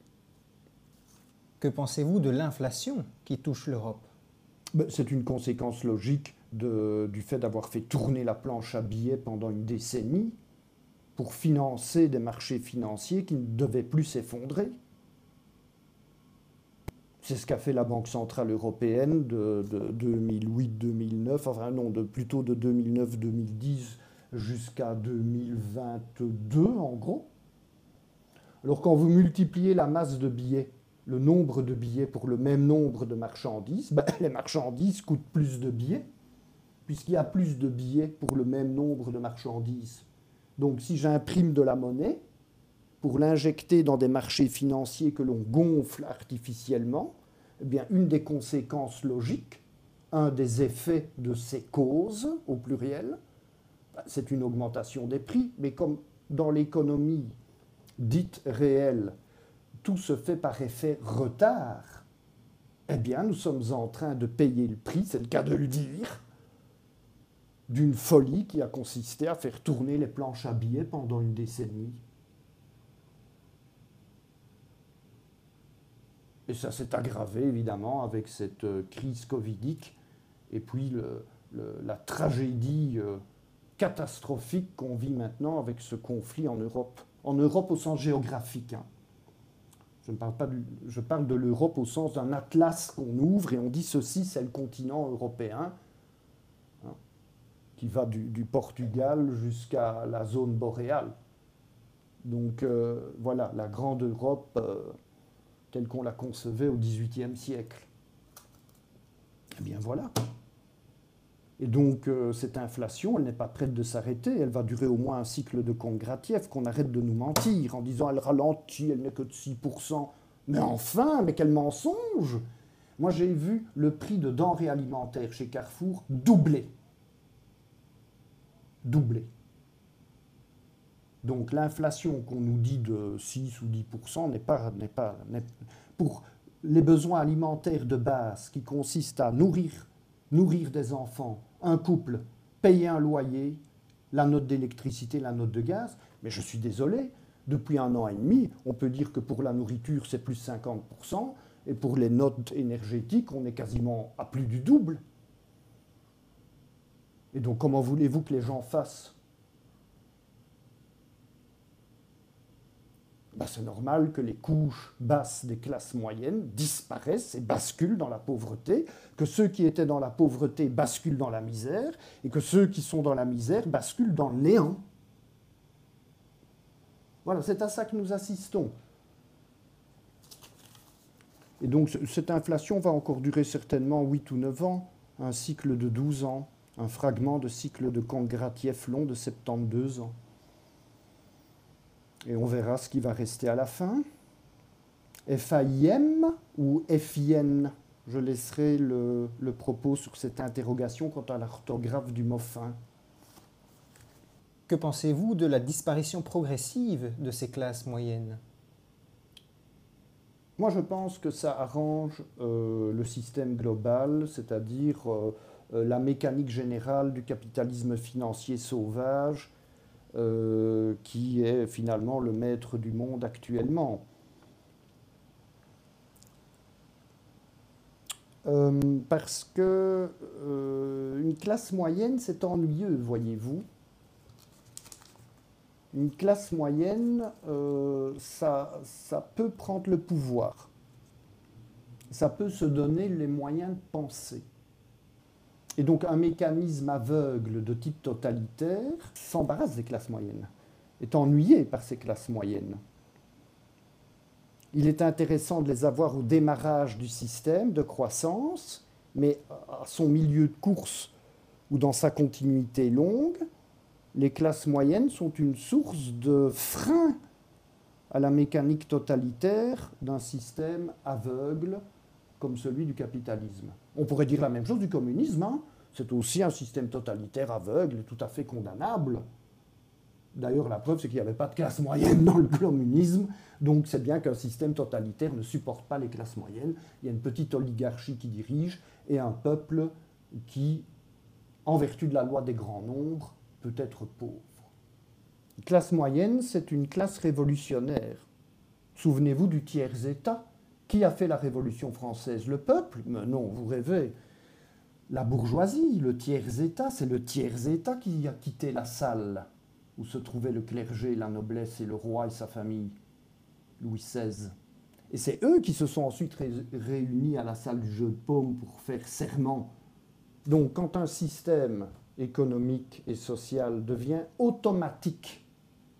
Speaker 1: Que pensez-vous de l'inflation qui touche l'Europe?
Speaker 2: Ben, C'est une conséquence logique du fait d'avoir fait tourner la planche à billets pendant une décennie pour financer des marchés financiers qui ne devaient plus s'effondrer. C'est ce qu'a fait la Banque Centrale Européenne de, de 2008-2009, enfin non, de, plutôt de 2009-2010 jusqu'à 2022 en gros. Alors quand vous multipliez la masse de billets, le nombre de billets pour le même nombre de marchandises, ben, les marchandises coûtent plus de billets, puisqu'il y a plus de billets pour le même nombre de marchandises. Donc si j'imprime de la monnaie, pour l'injecter dans des marchés financiers que l'on gonfle artificiellement, eh bien, une des conséquences logiques, un des effets de ces causes, au pluriel, ben, c'est une augmentation des prix. Mais comme dans l'économie dite réelle, tout se fait par effet retard, eh bien, nous sommes en train de payer le prix, c'est le cas de le dire, d'une folie qui a consisté à faire tourner les planches à billets pendant une décennie. Et ça s'est aggravé évidemment avec cette euh, crise covidique et puis la tragédie euh, catastrophique qu'on vit maintenant avec ce conflit en Europe en Europe au sens géographique. Hein. Je, ne parle pas je parle de l'Europe au sens d'un atlas qu'on ouvre et on dit ceci, c'est le continent européen, hein, qui va du, Portugal jusqu'à la zone boréale. Donc euh, voilà, la grande Europe telle qu'on la concevait au XVIIIe siècle. Eh bien voilà. Et donc, euh, cette inflation, elle n'est pas prête de s'arrêter. Elle va durer au moins un cycle de Kongratiev, qu'on arrête de nous mentir en disant elle ralentit, elle n'est que de 6%. Mais enfin, mais quel mensonge Moi, j'ai vu le prix de denrées alimentaires chez Carrefour doubler. Doubler. Donc l'inflation qu'on nous dit de 6 ou 10% n'est pas, n'est pas pour les besoins alimentaires de base qui consistent à nourrir, nourrir des enfants, un couple, payer un loyer, la note d'électricité, la note de gaz. Mais je suis désolé, depuis un an et demi, on peut dire que pour la nourriture, c'est plus 50%, et pour les notes énergétiques, on est quasiment à plus du double. Et donc comment voulez-vous que les gens fassent ben, C'est normal que les couches basses des classes moyennes disparaissent et basculent dans la pauvreté, que ceux qui étaient dans la pauvreté basculent dans la misère, et que ceux qui sont dans la misère basculent dans le néant. Voilà, c'est à ça que nous assistons. Et donc cette inflation va encore durer certainement 8 ou 9 ans, un cycle de 12 ans, un fragment de cycle de Kongratiev long de 72 ans. Et on verra ce qui va rester à la fin. FAIM ou FIN Je laisserai le, le propos sur cette interrogation quant à l'orthographe du mot fin.
Speaker 1: Que pensez-vous de la disparition progressive de ces classes moyennes?
Speaker 2: Moi, je pense que ça arrange euh, le système global, c'est-à-dire euh, euh, la mécanique générale du capitalisme financier sauvage, qui est finalement le maître du monde actuellement. parce que une classe moyenne, c'est ennuyeux, voyez-vous une classe moyenne, euh, ça, ça peut prendre le pouvoir. Ça peut se donner les moyens de penser. Et donc un mécanisme aveugle de type totalitaire s'embarrasse des classes moyennes, est ennuyé par ces classes moyennes. Il est intéressant de les avoir au démarrage du système de croissance, mais à son milieu de course ou dans sa continuité longue, les classes moyennes sont une source de frein à la mécanique totalitaire d'un système aveugle comme celui du capitalisme. On pourrait dire la même chose du communisme. Hein. C'est aussi un système totalitaire aveugle, tout à fait condamnable. D'ailleurs, la preuve, c'est qu'il n'y avait pas de classe moyenne dans le communisme, donc c'est bien qu'un système totalitaire ne supporte pas les classes moyennes. Il y a une petite oligarchie qui dirige et un peuple qui, en vertu de la loi des grands nombres, peut être pauvre. La classe moyenne, c'est une classe révolutionnaire. Souvenez-vous du tiers-État. Qui a fait la Révolution française? Le peuple? Mais non, vous rêvez. La bourgeoisie, le tiers-État, c'est le tiers-État qui a quitté la salle où se trouvaient le clergé, la noblesse et le roi et sa famille, Louis XVI. Et c'est eux qui se sont ensuite réunis à la salle du jeu de paume pour faire serment. Donc quand un système économique et social devient automatique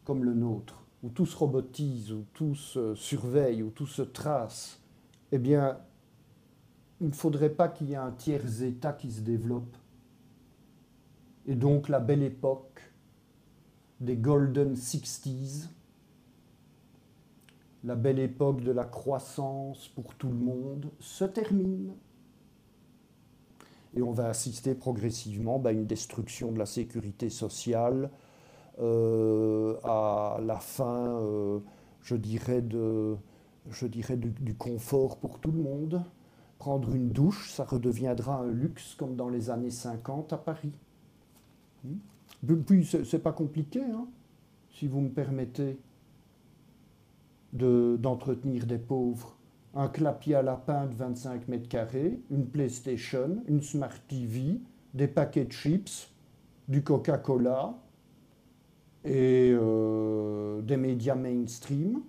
Speaker 2: comme le nôtre, où tout se robotise, où tout se surveille, où tout se trace, eh bien, il ne faudrait pas qu'il y ait un tiers État qui se développe. Et donc la belle époque des Golden Sixties, la belle époque de la croissance pour tout le monde, se termine et on va assister progressivement bah, à une destruction de la sécurité sociale, euh, à la fin, euh, je dirais, de, je dirais du, confort pour tout le monde. Prendre une douche, ça redeviendra un luxe comme dans les années 50 à Paris. Hmm? Puis, c'est pas compliqué, hein, si vous me permettez, d'entretenir des pauvres un clapier à lapin de 25 mètres carrés, une PlayStation, une Smart TV, des paquets de chips, du Coca-Cola et euh, des médias mainstream,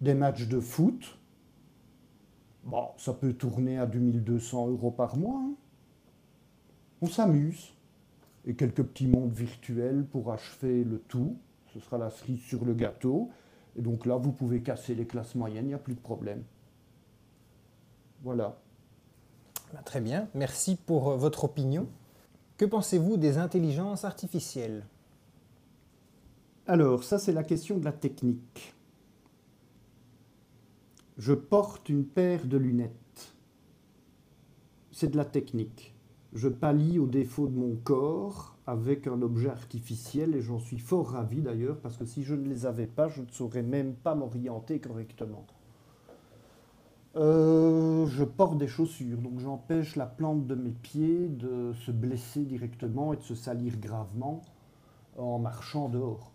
Speaker 2: des matchs de foot. Bon, ça peut tourner à 2200 euros par mois. Hein. On s'amuse. Et quelques petits mondes virtuels pour achever le tout. Ce sera la cerise sur le gâteau. Et donc là, vous pouvez casser les classes moyennes, il n'y a plus de problème. Voilà.
Speaker 1: Bah, très bien, merci pour euh, votre opinion. Que pensez-vous des intelligences artificielles?
Speaker 2: Alors, ça c'est la question de la technique. Je porte une paire de lunettes. C'est de la technique. Je pallie aux défauts de mon corps avec un objet artificiel et j'en suis fort ravi d'ailleurs parce que si je ne les avais pas, je ne saurais même pas m'orienter correctement. Euh, je porte des chaussures, donc j'empêche la plante de mes pieds de se blesser directement et de se salir gravement en marchant dehors.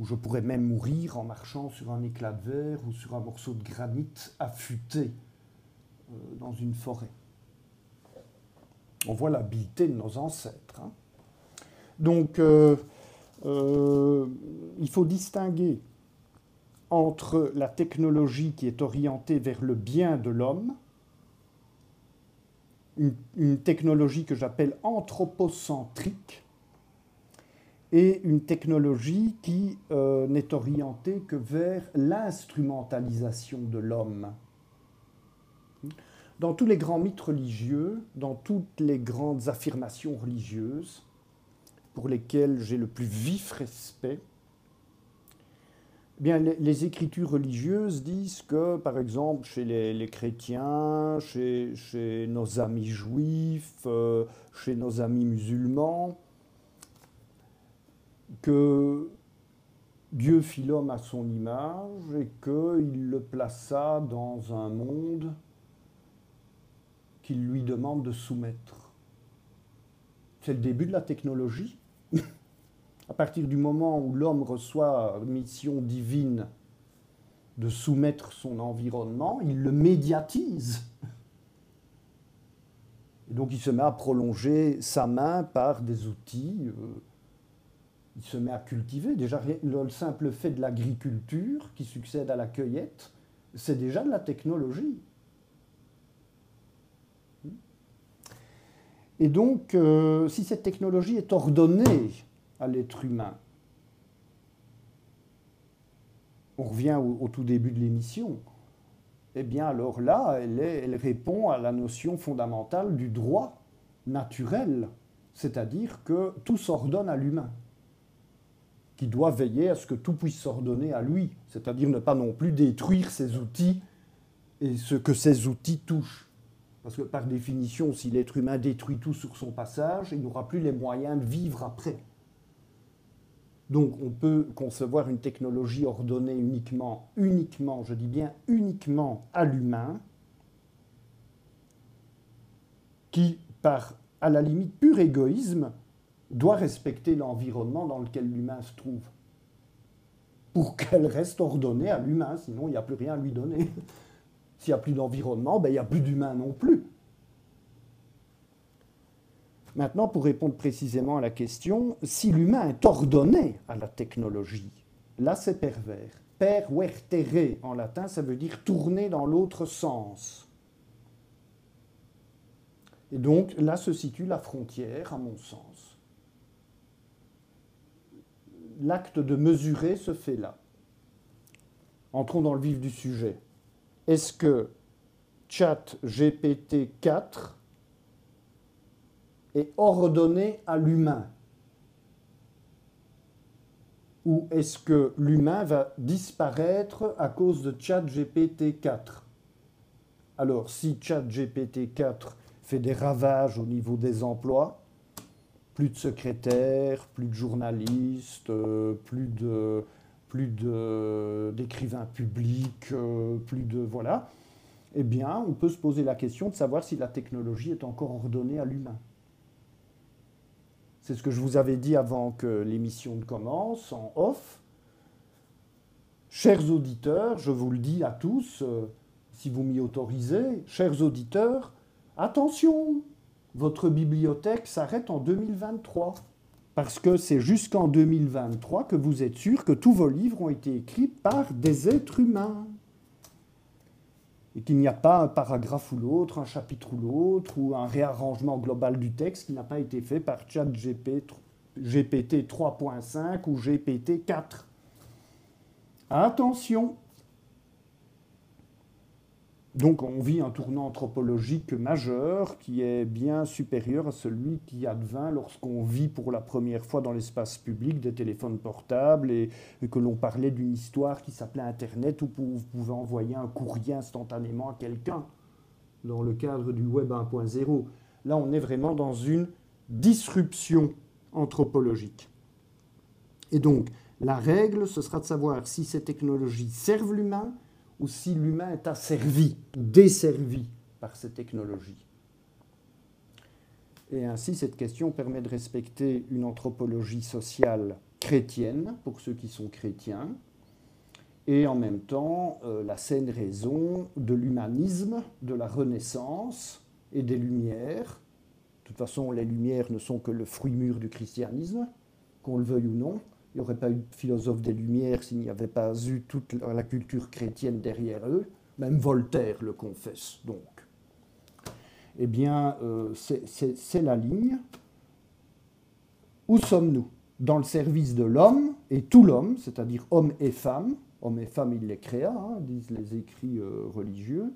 Speaker 2: Ou je pourrais même mourir en marchant sur un éclat de verre ou sur un morceau de granit affûté euh, dans une forêt. On voit l'habileté de nos ancêtres. Hein. Donc, euh, il faut distinguer entre la technologie qui est orientée vers le bien de l'homme, une, technologie que j'appelle anthropocentrique, et une technologie qui euh, n'est orientée que vers l'instrumentalisation de l'homme. Dans tous les grands mythes religieux, dans toutes les grandes affirmations religieuses, pour lesquelles j'ai le plus vif respect, Bien, les, écritures religieuses disent que, par exemple, chez les, chrétiens, chez, nos amis juifs, euh, chez nos amis musulmans, que Dieu fit l'homme à son image et qu'il le plaça dans un monde qu'il lui demande de soumettre. C'est le début de la technologie. à partir du moment où l'homme reçoit mission divine de soumettre son environnement, il le médiatise. Et donc il se met à prolonger sa main par des outils, euh, il se met à cultiver. Déjà, le simple fait de l'agriculture qui succède à la cueillette, c'est déjà de la technologie. Et donc, euh, si cette technologie est ordonnée à l'être humain. On revient au, tout début de l'émission. Eh bien, alors là, elle, elle répond à la notion fondamentale du droit naturel, c'est-à-dire que tout s'ordonne à l'humain, qui doit veiller à ce que tout puisse s'ordonner à lui, c'est-à-dire ne pas non plus détruire ses outils et ce que ces outils touchent. Parce que par définition, si l'être humain détruit tout sur son passage, il n'aura plus les moyens de vivre après. Donc on peut concevoir une technologie ordonnée uniquement, uniquement, je dis bien uniquement à l'humain, qui, par à la limite pur égoïsme, doit respecter l'environnement dans lequel l'humain se trouve. Pour qu'elle reste ordonnée à l'humain, sinon il n'y a plus rien à lui donner. S'il n'y a plus d'environnement, ben, il n'y a plus d'humain non plus. Maintenant, pour répondre précisément à la question, si l'humain est ordonné à la technologie, là c'est pervers. Per vertere en latin, ça veut dire tourner dans l'autre sens. Et donc là se situe la frontière, à mon sens. L'acte de mesurer se fait là. Entrons dans le vif du sujet. Est-ce que chat GPT 4 est ordonné à l'humain? Ou est-ce que l'humain va disparaître à cause de ChatGPT 4 Alors, si ChatGPT 4 fait des ravages au niveau des emplois, plus de secrétaires, plus de journalistes, euh, plus d'écrivains publics, euh, plus de voilà, eh bien, on peut se poser la question de savoir si la technologie est encore ordonnée à l'humain. C'est ce que je vous avais dit avant que l'émission ne commence, en off. Chers auditeurs, je vous le dis à tous, euh, si vous m'y autorisez, chers auditeurs, attention, votre bibliothèque s'arrête en 2023. Parce que c'est jusqu'en 2023 que vous êtes sûr que tous vos livres ont été écrits par des êtres humains et qu'il n'y a pas un paragraphe ou l'autre, un chapitre ou l'autre, ou un réarrangement global du texte qui n'a pas été fait par ChatGPT GPT 3.5 ou GPT 4. Attention Donc on vit un tournant anthropologique majeur qui est bien supérieur à celui qui advint lorsqu'on vit pour la première fois dans l'espace public des téléphones portables et, que l'on parlait d'une histoire qui s'appelait Internet où vous pouvez envoyer un courrier instantanément à quelqu'un dans le cadre du Web 1.0. Là on est vraiment dans une disruption anthropologique. Et donc la règle, ce sera de savoir si ces technologies servent l'humain ou si l'humain est asservi, desservi par ces technologies. Et ainsi, cette question permet de respecter une anthropologie sociale chrétienne, pour ceux qui sont chrétiens, et en même temps euh, la saine raison de l'humanisme, de la Renaissance et des Lumières. De toute façon, les Lumières ne sont que le fruit mûr du christianisme, qu'on le veuille ou non. Il n'y aurait pas eu de philosophe des Lumières s'il n'y avait pas eu toute la culture chrétienne derrière eux. Même Voltaire le confesse donc. Eh bien, euh, c'est la ligne. Où sommes-nous? Dans le service de l'homme et tout l'homme, c'est-à-dire homme et femme. Homme et femme, il les créa, hein, disent les écrits euh, religieux.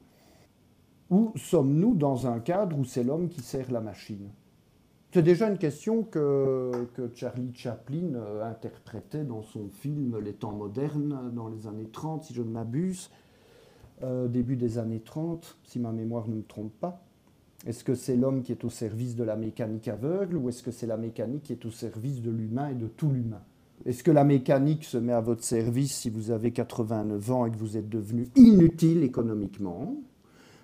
Speaker 2: Où sommes-nous dans un cadre où c'est l'homme qui sert la machine? C'est déjà une question que, Charlie Chaplin euh, interprétait dans son film Les temps modernes dans les années 30, si je ne m'abuse, euh, début des années 30, si ma mémoire ne me trompe pas. Est-ce que c'est l'homme qui est au service de la mécanique aveugle ou est-ce que c'est la mécanique qui est au service de l'humain et de tout l'humain? Est-ce que la mécanique se met à votre service si vous avez 89 ans et que vous êtes devenu inutile économiquement?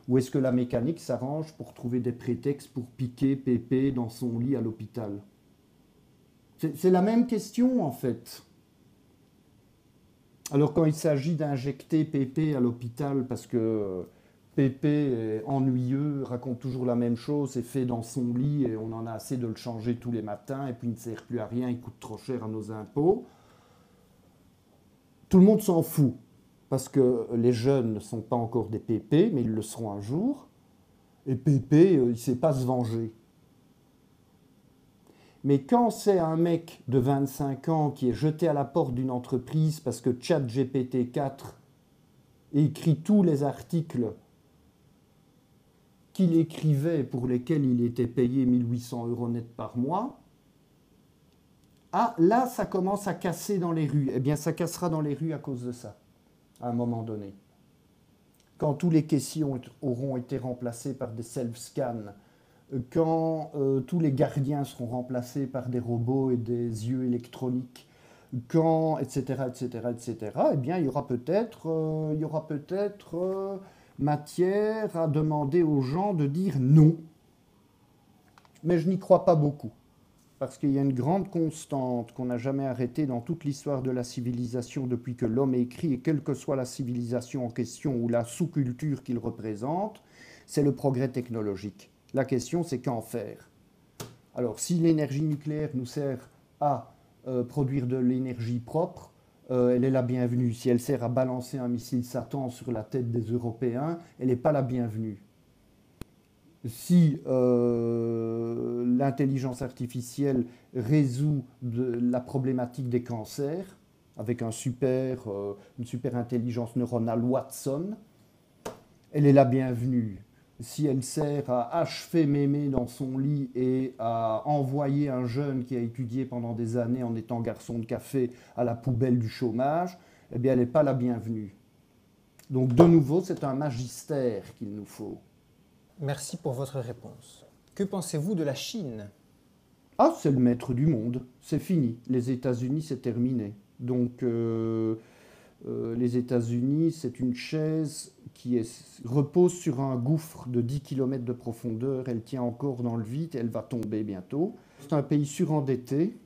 Speaker 2: Ou est-ce que la mécanique s'arrange pour trouver des prétextes pour piquer Pépé dans son lit à l'hôpital? C'est la même question en fait. Alors quand il s'agit d'injecter Pépé à l'hôpital parce que Pépé est ennuyeux, raconte toujours la même chose, est fait dans son lit et on en a assez de le changer tous les matins et puis il ne sert plus à rien, il coûte trop cher à nos impôts. Tout le monde s'en fout parce que les jeunes ne sont pas encore des pépés, mais ils le seront un jour. Et pépé, euh, il ne sait pas se venger. Mais quand c'est un mec de 25 ans qui est jeté à la porte d'une entreprise parce que ChatGPT-4 écrit tous les articles qu'il écrivait pour lesquels il était payé 1800 euros net par mois, ah, là, ça commence à casser dans les rues. Eh bien, ça cassera dans les rues à cause de ça à un moment donné. Quand tous les questions auront été remplacés par des self-scans, quand euh, tous les gardiens seront remplacés par des robots et des yeux électroniques, quand, etc., etc., etc., eh bien, il y aura peut-être, euh, peut-être euh, matière à demander aux gens de dire non. Mais je n'y crois pas beaucoup parce qu'il y a une grande constante qu'on n'a jamais arrêtée dans toute l'histoire de la civilisation depuis que l'homme est écrit, et quelle que soit la civilisation en question ou la sous-culture qu'il représente, c'est le progrès technologique. La question, c'est qu'en faire Alors, si l'énergie nucléaire nous sert à euh, produire de l'énergie propre, euh, elle est la bienvenue. Si elle sert à balancer un missile Satan sur la tête des Européens, elle n'est pas la bienvenue si euh, l'intelligence artificielle résout la problématique des cancers avec euh, une super intelligence neuronale Watson, elle est la bienvenue. Si elle sert à achever mémé dans son lit et à envoyer un jeune qui a étudié pendant des années en étant garçon de café à la poubelle du chômage, eh bien elle n'est pas la bienvenue. Donc de nouveau, c'est un magistère qu'il nous faut.
Speaker 1: Merci pour votre réponse. Que pensez-vous de la Chine?
Speaker 2: Ah, c'est le maître du monde. C'est fini. Les États-Unis, c'est terminé. Donc, euh, euh, les États-Unis, c'est une chaise qui repose sur un gouffre de 10 km de profondeur. Elle tient encore dans le vide. Elle va tomber bientôt. C'est un pays surendetté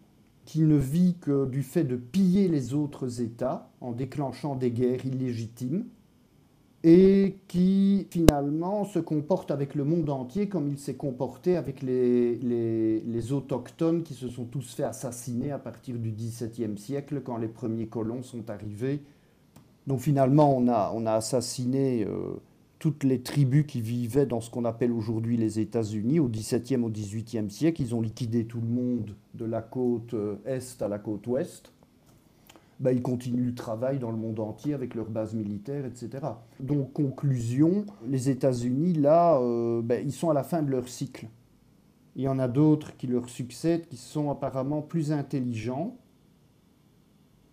Speaker 2: qui ne vit que du fait de piller les autres États en déclenchant des guerres illégitimes et qui finalement se comporte avec le monde entier comme il s'est comporté avec les, les, autochtones qui se sont tous fait assassiner à partir du XVIIe siècle quand les premiers colons sont arrivés. Donc finalement on a, on a assassiné euh, toutes les tribus qui vivaient dans ce qu'on appelle aujourd'hui les États-Unis au XVIIe au XVIIIe siècle. Ils ont liquidé tout le monde de la côte euh, est à la côte ouest bah, ils continuent le travail dans le monde entier avec leurs bases militaires, etc. Donc, conclusion, les États-Unis, là, euh, bah, ils sont à la fin de leur cycle. Il y en a d'autres qui leur succèdent, qui sont apparemment plus intelligents,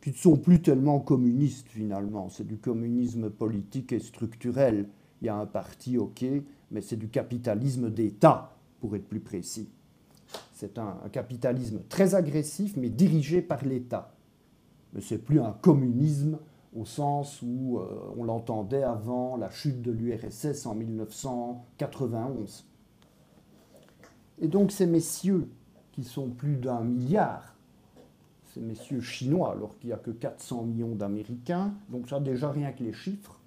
Speaker 2: qui ne sont plus tellement communistes finalement. C'est du communisme politique et structurel. Il y a un parti, ok, mais c'est du capitalisme d'État, pour être plus précis. C'est un, capitalisme très agressif, mais dirigé par l'État. Mais ce n'est plus un communisme au sens où euh, on l'entendait avant la chute de l'URSS en 1991. Et donc ces messieurs, qui sont plus d'un milliard, ces messieurs chinois, alors qu'il n'y a que 400 millions d'Américains, donc ça déjà rien que les chiffres,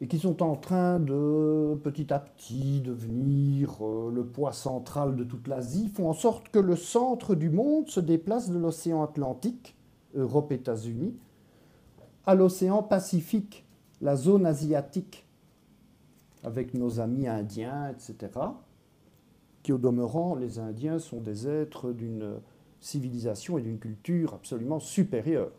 Speaker 2: et qui sont en train de petit à petit devenir euh, le poids central de toute l'Asie, font en sorte que le centre du monde se déplace de l'océan Atlantique, Europe-États-Unis, à l'océan Pacifique, la zone asiatique, avec nos amis indiens, etc., qui au demeurant, les Indiens sont des êtres d'une civilisation et d'une culture absolument supérieure.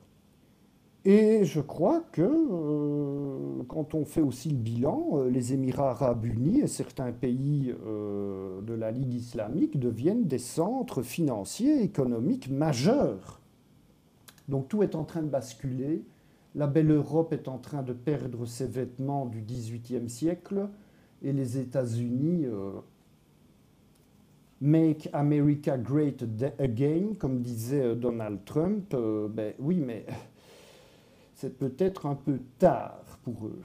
Speaker 2: Et je crois que euh, quand on fait aussi le bilan, euh, les Émirats arabes unis et certains pays euh, de la Ligue islamique deviennent des centres financiers et économiques majeurs. Donc tout est en train de basculer. La belle Europe est en train de perdre ses vêtements du XVIIIe siècle et les États-Unis Make America Great Again, comme disait Donald Trump. ben oui, mais c'est peut-être un peu tard pour eux.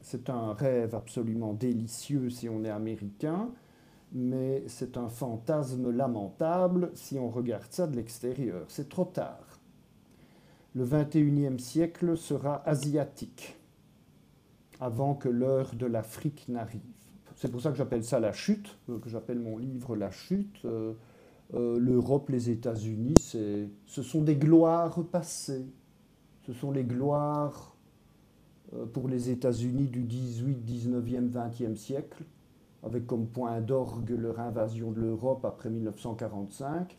Speaker 2: C'est un rêve absolument délicieux si on est américain, mais c'est un fantasme lamentable si on regarde ça de l'extérieur. C'est trop tard. Le 21e siècle sera asiatique, avant que l'heure de l'Afrique n'arrive. C'est pour ça que j'appelle ça la chute, euh, que j'appelle mon livre La chute. Euh, euh, L'Europe, les États-Unis, ce sont des gloires passées ce sont les gloires pour les États-Unis du 18, 19e, 20e siècle, avec comme point d'orgue leur invasion de l'Europe après 1945.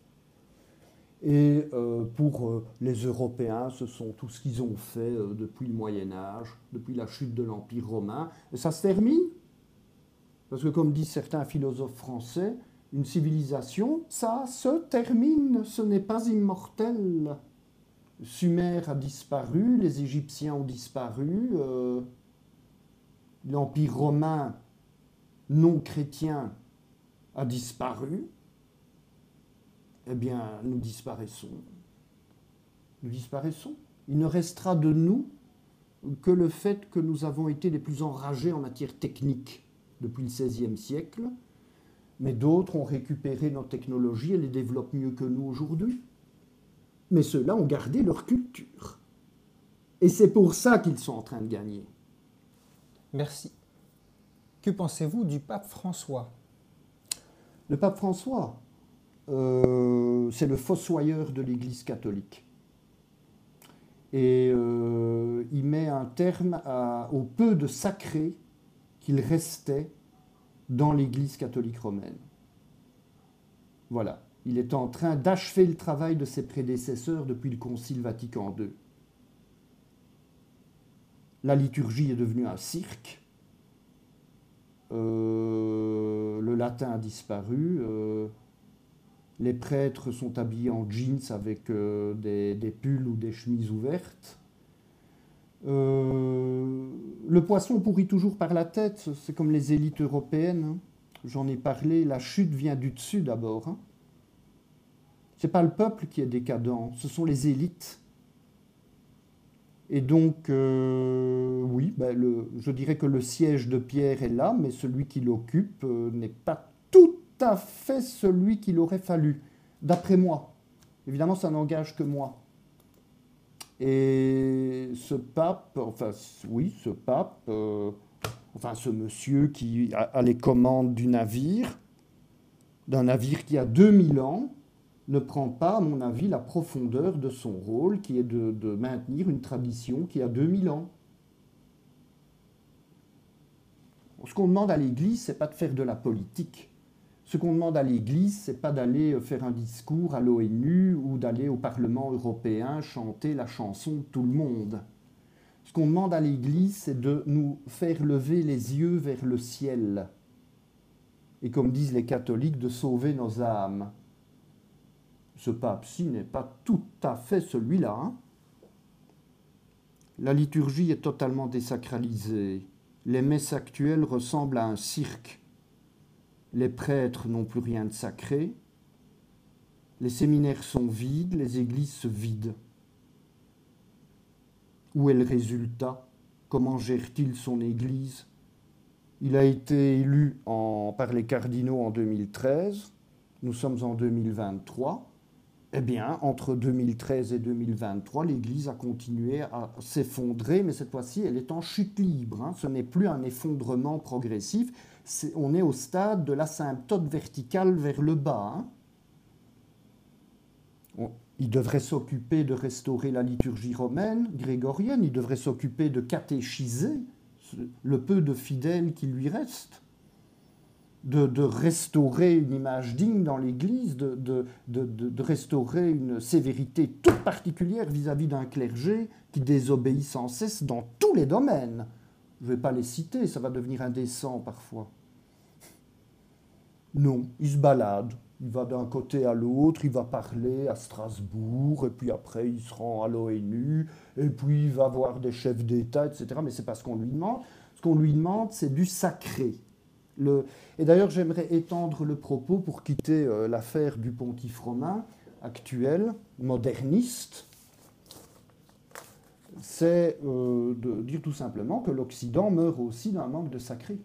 Speaker 2: Et euh, pour euh, les Européens, ce sont tout ce qu'ils ont fait depuis le Moyen Âge, depuis la chute de l'Empire romain. Et ça se termine, parce que comme disent certains philosophes français, une civilisation, ça se termine, ce n'est pas immortel. Sumer a disparu, les Égyptiens ont disparu, euh, l'Empire romain non chrétien a disparu, eh bien, nous disparaissons. Nous disparaissons. Il ne restera de nous que le fait que nous avons été les plus enragés en matière technique depuis le XVIe siècle, mais d'autres ont récupéré nos technologies et les développent mieux que nous aujourd'hui mais ceux-là ont gardé leur culture. Et c'est pour ça qu'ils sont en train de gagner.
Speaker 1: Merci. Pensez-vous du pape François?
Speaker 2: Le pape François, euh, c'est le fossoyeur de l'Église catholique. Et euh, il met un terme au peu de sacré qu'il restait dans l'Église catholique romaine. Voilà il est en train d'achever le travail de ses prédécesseurs depuis le Concile Vatican II. La liturgie est devenue un cirque. Euh, le latin a disparu. Euh, les prêtres sont habillés en jeans avec euh, des, pulls ou des chemises ouvertes. le poisson pourrit toujours par la tête, c'est comme les élites européennes. Hein. J'en ai parlé, la chute vient du dessus d'abord. Hein. Ce n'est pas le peuple qui est décadent, ce sont les élites. Et donc, euh, oui, ben je dirais que le siège de Pierre est là, mais celui qui l'occupe euh, n'est pas tout à fait celui qu'il aurait fallu, d'après moi. Évidemment, ça n'engage que moi. Et ce pape, enfin, oui, ce pape, euh, enfin, ce monsieur qui a les commandes du navire, d'un navire qui a 2000 ans, ne prend pas, à mon avis, la profondeur de son rôle, qui est de, maintenir une tradition qui a 2000 ans. Ce qu'on demande à l'Église, c'est pas de faire de la politique. Ce qu'on demande à l'Église, c'est pas d'aller euh, faire un discours à l'ONU ou d'aller au Parlement européen chanter la chanson de tout le monde. Ce qu'on demande à l'Église, c'est de nous faire lever les yeux vers le ciel. Et comme disent les catholiques, de sauver nos âmes. Ce pape-ci n'est pas tout à fait celui-là. Hein. la liturgie est totalement désacralisée. Les messes actuelles ressemblent à un cirque les prêtres n'ont plus rien de sacré, les séminaires sont vides, les églises se vident. Où est le résultat? Comment gère-t-il son église? Il a été élu par les cardinaux en 2013, nous sommes en 2023. Eh bien, entre 2013 et 2023, l'Église a continué à s'effondrer, mais cette fois-ci, elle est en chute libre. Hein. Ce n'est plus un effondrement progressif, on est au stade de l'asymptote verticale vers le bas. Hein. il devrait s'occuper de restaurer la liturgie romaine, grégorienne, il devrait s'occuper de catéchiser le peu de fidèles qui lui restent, de, restaurer une image digne dans l'Église, de, restaurer une sévérité toute particulière vis-à-vis d'un clergé qui désobéit sans cesse dans tous les domaines. Je ne vais pas les citer, ça va devenir indécent parfois. Non, il se balade. Il va d'un côté à l'autre, il va parler à Strasbourg, et puis après il se rend à l'ONU, et puis il va voir des chefs d'État, etc. Mais c'est pas ce qu'on lui demande. Ce qu'on lui demande, c'est du sacré. Et d'ailleurs, j'aimerais étendre le propos pour quitter euh, l'affaire du pontife romain actuel, moderniste. C'est euh, de dire tout simplement que l'Occident meurt aussi d'un manque de sacré.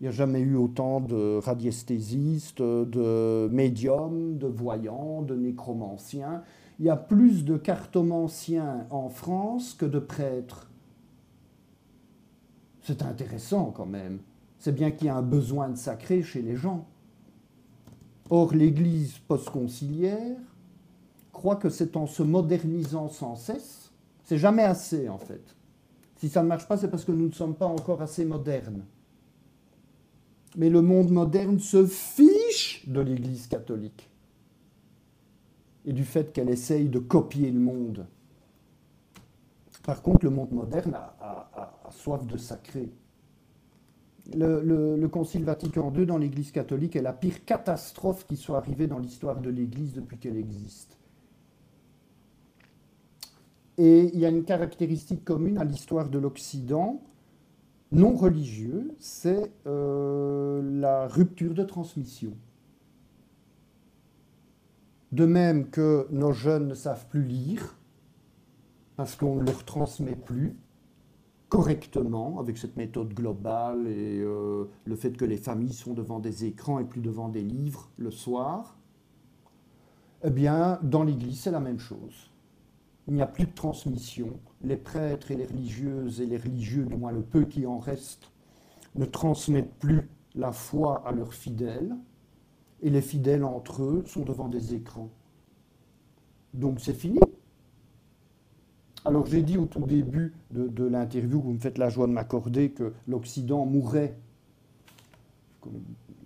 Speaker 2: Il n'y a jamais eu autant de radiesthésistes, de médiums, de voyants, de nécromanciens. Il y a plus de cartomanciens en France que de prêtres. C'est intéressant quand même. C'est bien qu'il y a un besoin de sacré chez les gens. Or, l'Église post-conciliaire croit que c'est en se modernisant sans cesse, c'est jamais assez en fait. Si ça ne marche pas, c'est parce que nous ne sommes pas encore assez modernes. Mais le monde moderne se fiche de l'Église catholique et du fait qu'elle essaye de copier le monde. Par contre, le monde moderne a, soif de sacré. Le, le, Concile Vatican II dans l'Église catholique est la pire catastrophe qui soit arrivée dans l'histoire de l'Église depuis qu'elle existe. Et il y a une caractéristique commune à l'histoire de l'Occident, non religieux, c'est euh, la rupture de transmission. De même que nos jeunes ne savent plus lire, parce qu'on ne leur transmet plus correctement avec cette méthode globale et euh, le fait que les familles sont devant des écrans et plus devant des livres le soir, eh bien, dans l'Église, c'est la même chose il n'y a plus de transmission. Les prêtres et les religieuses et les religieux, du moins le peu qui en reste, ne transmettent plus la foi à leurs fidèles, et les fidèles entre eux sont devant des écrans. Donc c'est fini. Alors j'ai dit au tout début de, l'interview, vous me faites la joie de m'accorder, que l'Occident mourrait.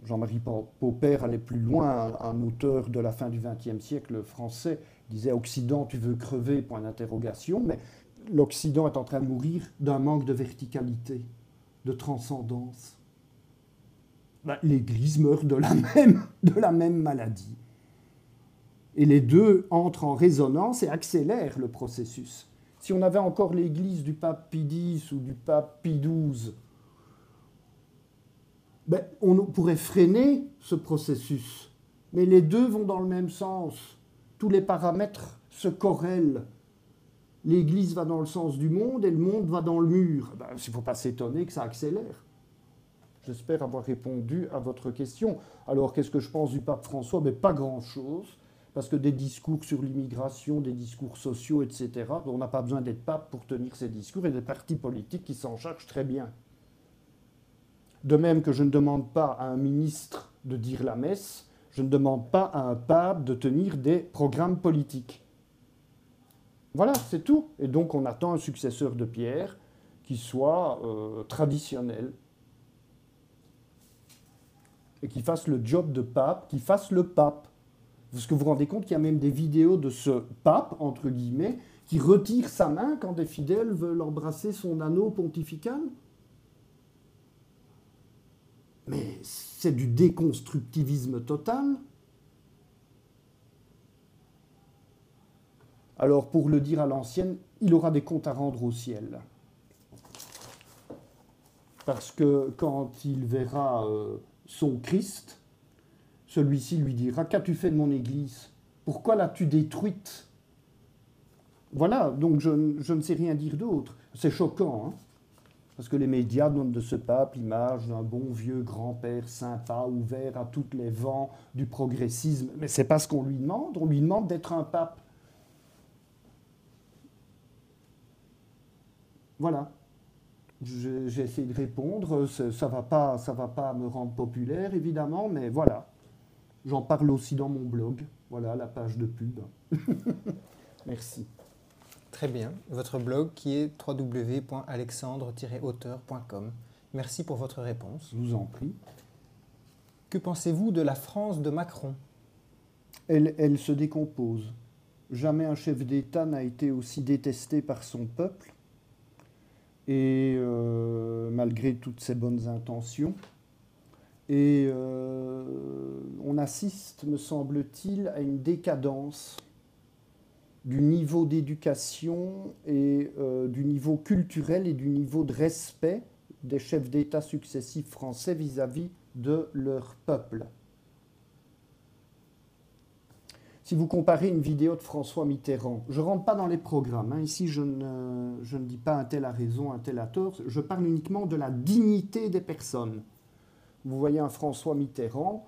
Speaker 2: Jean-Marie Pauper allait plus loin, un auteur de la fin du XXe siècle français, disait Occident, tu veux crever Point d'interrogation. Mais l'Occident est en train de mourir d'un manque de verticalité, de transcendance. Ben, L'Église meurt de la, même, de la même maladie. Et les deux entrent en résonance et accélèrent le processus. Si on avait encore l'Église du pape Pie X ou du pape Pie XII, ben, on pourrait freiner ce processus. Mais les deux vont dans le même sens tous les paramètres se corrèlent. L'Église va dans le sens du monde et le monde va dans le mur. Ben, il ne faut pas s'étonner que ça accélère. J'espère avoir répondu à votre question. Alors, qu'est-ce que je pense du pape François? Mais ben, Pas grand-chose, parce que des discours sur l'immigration, des discours sociaux, etc., on n'a pas besoin d'être pape pour tenir ces discours, et des partis politiques qui s'en chargent très bien. De même que je ne demande pas à un ministre de dire la messe, je ne demande pas à un pape de tenir des programmes politiques. Voilà, c'est tout. Et donc on attend un successeur de Pierre qui soit euh, traditionnel. et qui fasse le job de pape, qui fasse le pape. Parce que vous vous rendez compte qu'il y a même des vidéos de ce pape, entre guillemets, qui retire sa main quand des fidèles veulent embrasser son anneau pontifical Mais c'est du déconstructivisme total. Alors, pour le dire à l'ancienne, il aura des comptes à rendre au ciel. Parce que quand il verra euh, son Christ, celui-ci lui dira Qu'as-tu fait de mon Église? Pourquoi l'as-tu détruite? Voilà, donc je, ne sais rien dire d'autre. C'est choquant, hein parce que les médias donnent de ce pape l'image d'un bon vieux grand-père sympa, ouvert à tous les vents du progressisme. Mais c'est pas ce qu'on lui demande. On lui demande d'être un pape. Voilà. J'ai essayé de répondre. Ça ne va, va pas me rendre populaire, évidemment, mais voilà. J'en parle aussi dans mon blog. Voilà la page de pub. Merci.
Speaker 1: Très bien. Votre blog qui est www.alexandre-auteur.com. Merci pour votre réponse.
Speaker 2: Je vous en prie.
Speaker 1: Que pensez-vous de la France de Macron?
Speaker 2: Elle, elle se décompose. Jamais un chef d'État n'a été aussi détesté par son peuple. Et euh, malgré toutes ses bonnes intentions. Et euh, on assiste, me semble-t-il, à une décadence du niveau d'éducation et euh, du niveau culturel et du niveau de respect des chefs d'État successifs français vis-à-vis de leur peuple. Si vous comparez une vidéo de François Mitterrand, je ne rentre pas dans les programmes, hein. ici je ne, je ne dis pas un tel a raison, un tel a tort, je parle uniquement de la dignité des personnes. Vous voyez un François Mitterrand,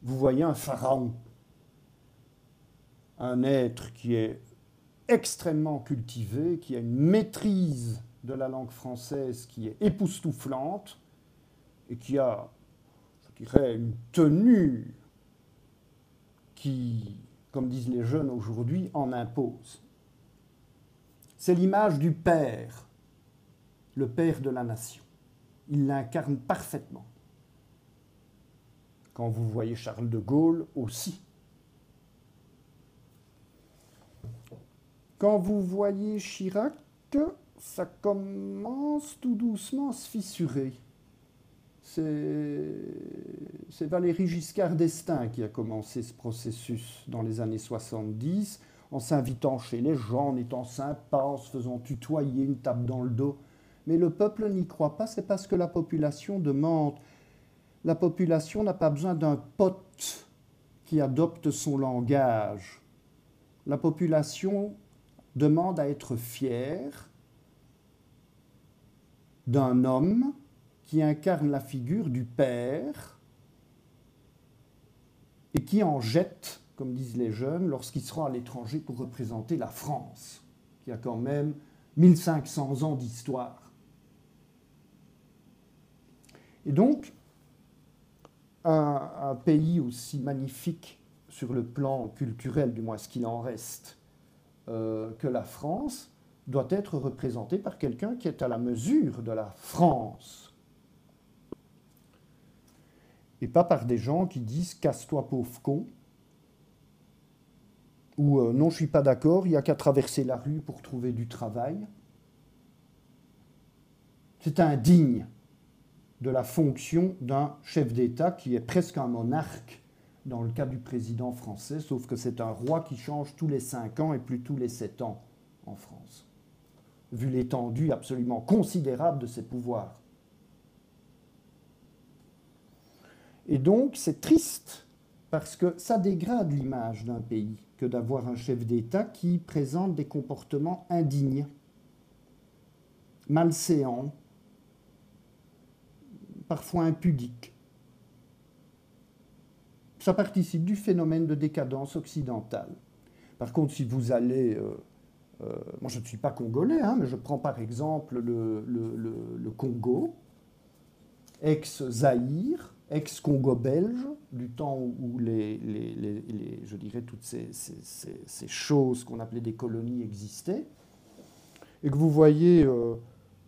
Speaker 2: vous voyez un pharaon, un être qui est extrêmement cultivé, qui a une maîtrise de la langue française qui est époustouflante et qui a, je dirais, une tenue qui, comme disent les jeunes aujourd'hui, en impose. C'est l'image du Père, le Père de la nation. Il l'incarne parfaitement. Quand vous voyez Charles de Gaulle aussi, Quand vous voyez Chirac, ça commence tout doucement à se fissurer. C'est Valérie Giscard d'Estaing qui a commencé ce processus dans les années 70, en s'invitant chez les gens, en étant sympa, en se faisant tutoyer, une tape dans le dos. Mais le peuple n'y croit pas, c'est parce que la population demande. La population n'a pas besoin d'un pote qui adopte son langage. La population demande à être fier d'un homme qui incarne la figure du Père et qui en jette, comme disent les jeunes, lorsqu'il sera à l'étranger pour représenter la France, qui a quand même 1500 ans d'histoire. Et donc, un, pays aussi magnifique sur le plan culturel, du moins ce qu'il en reste, euh, que la France doit être représentée par quelqu'un qui est à la mesure de la France. Et pas par des gens qui disent casse-toi pauvre con, ou euh, non je suis pas d'accord, il n'y a qu'à traverser la rue pour trouver du travail. C'est indigne de la fonction d'un chef d'État qui est presque un monarque dans le cas du président français, sauf que c'est un roi qui change tous les cinq ans et plus tous les sept ans en France, vu l'étendue absolument considérable de ses pouvoirs. Et donc c'est triste parce que ça dégrade l'image d'un pays que d'avoir un chef d'État qui présente des comportements indignes, malséants, parfois impudiques ça participe du phénomène de décadence occidentale. Par contre, si vous allez... Euh, euh, moi, je ne suis pas congolais, hein, mais je prends par exemple le, Congo, ex-Zaïre, ex-Congo belge, du temps où je dirais, toutes ces, choses qu'on appelait des colonies existaient, et que vous voyez euh,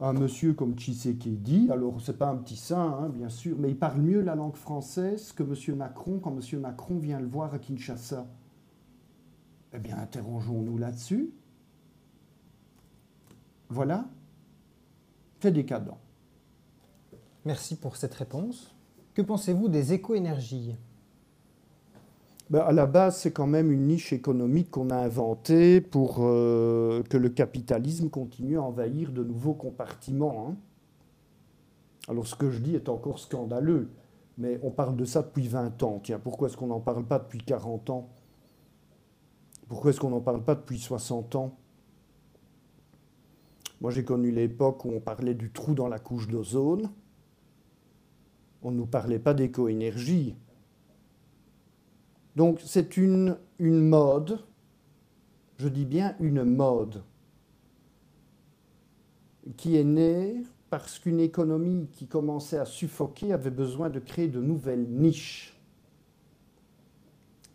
Speaker 2: un monsieur comme Tshisekedi, alors c'est pas un petit saint, hein, bien sûr, mais il parle mieux la langue française que monsieur Macron quand monsieur Macron vient le voir à Kinshasa. Eh bien, interrogeons-nous là-dessus. Voilà. C'est décadent.
Speaker 1: Merci pour cette réponse. Que pensez-vous des éco-énergies?
Speaker 2: Ben, à la base, c'est quand même une niche économique qu'on a inventée pour euh, que le capitalisme continue à envahir de nouveaux compartiments. Hein. Alors ce que je dis est encore scandaleux, mais on parle de ça depuis 20 ans. Tiens, pourquoi est-ce qu'on n'en parle pas depuis 40 ans? Pourquoi est-ce qu'on n'en parle pas depuis 60 ans? Moi, j'ai connu l'époque où on parlait du trou dans la couche d'ozone. On ne nous parlait pas d'éco-énergie. Donc c'est une, mode, je dis bien une mode, qui est née parce qu'une économie qui commençait à suffoquer avait besoin de créer de nouvelles niches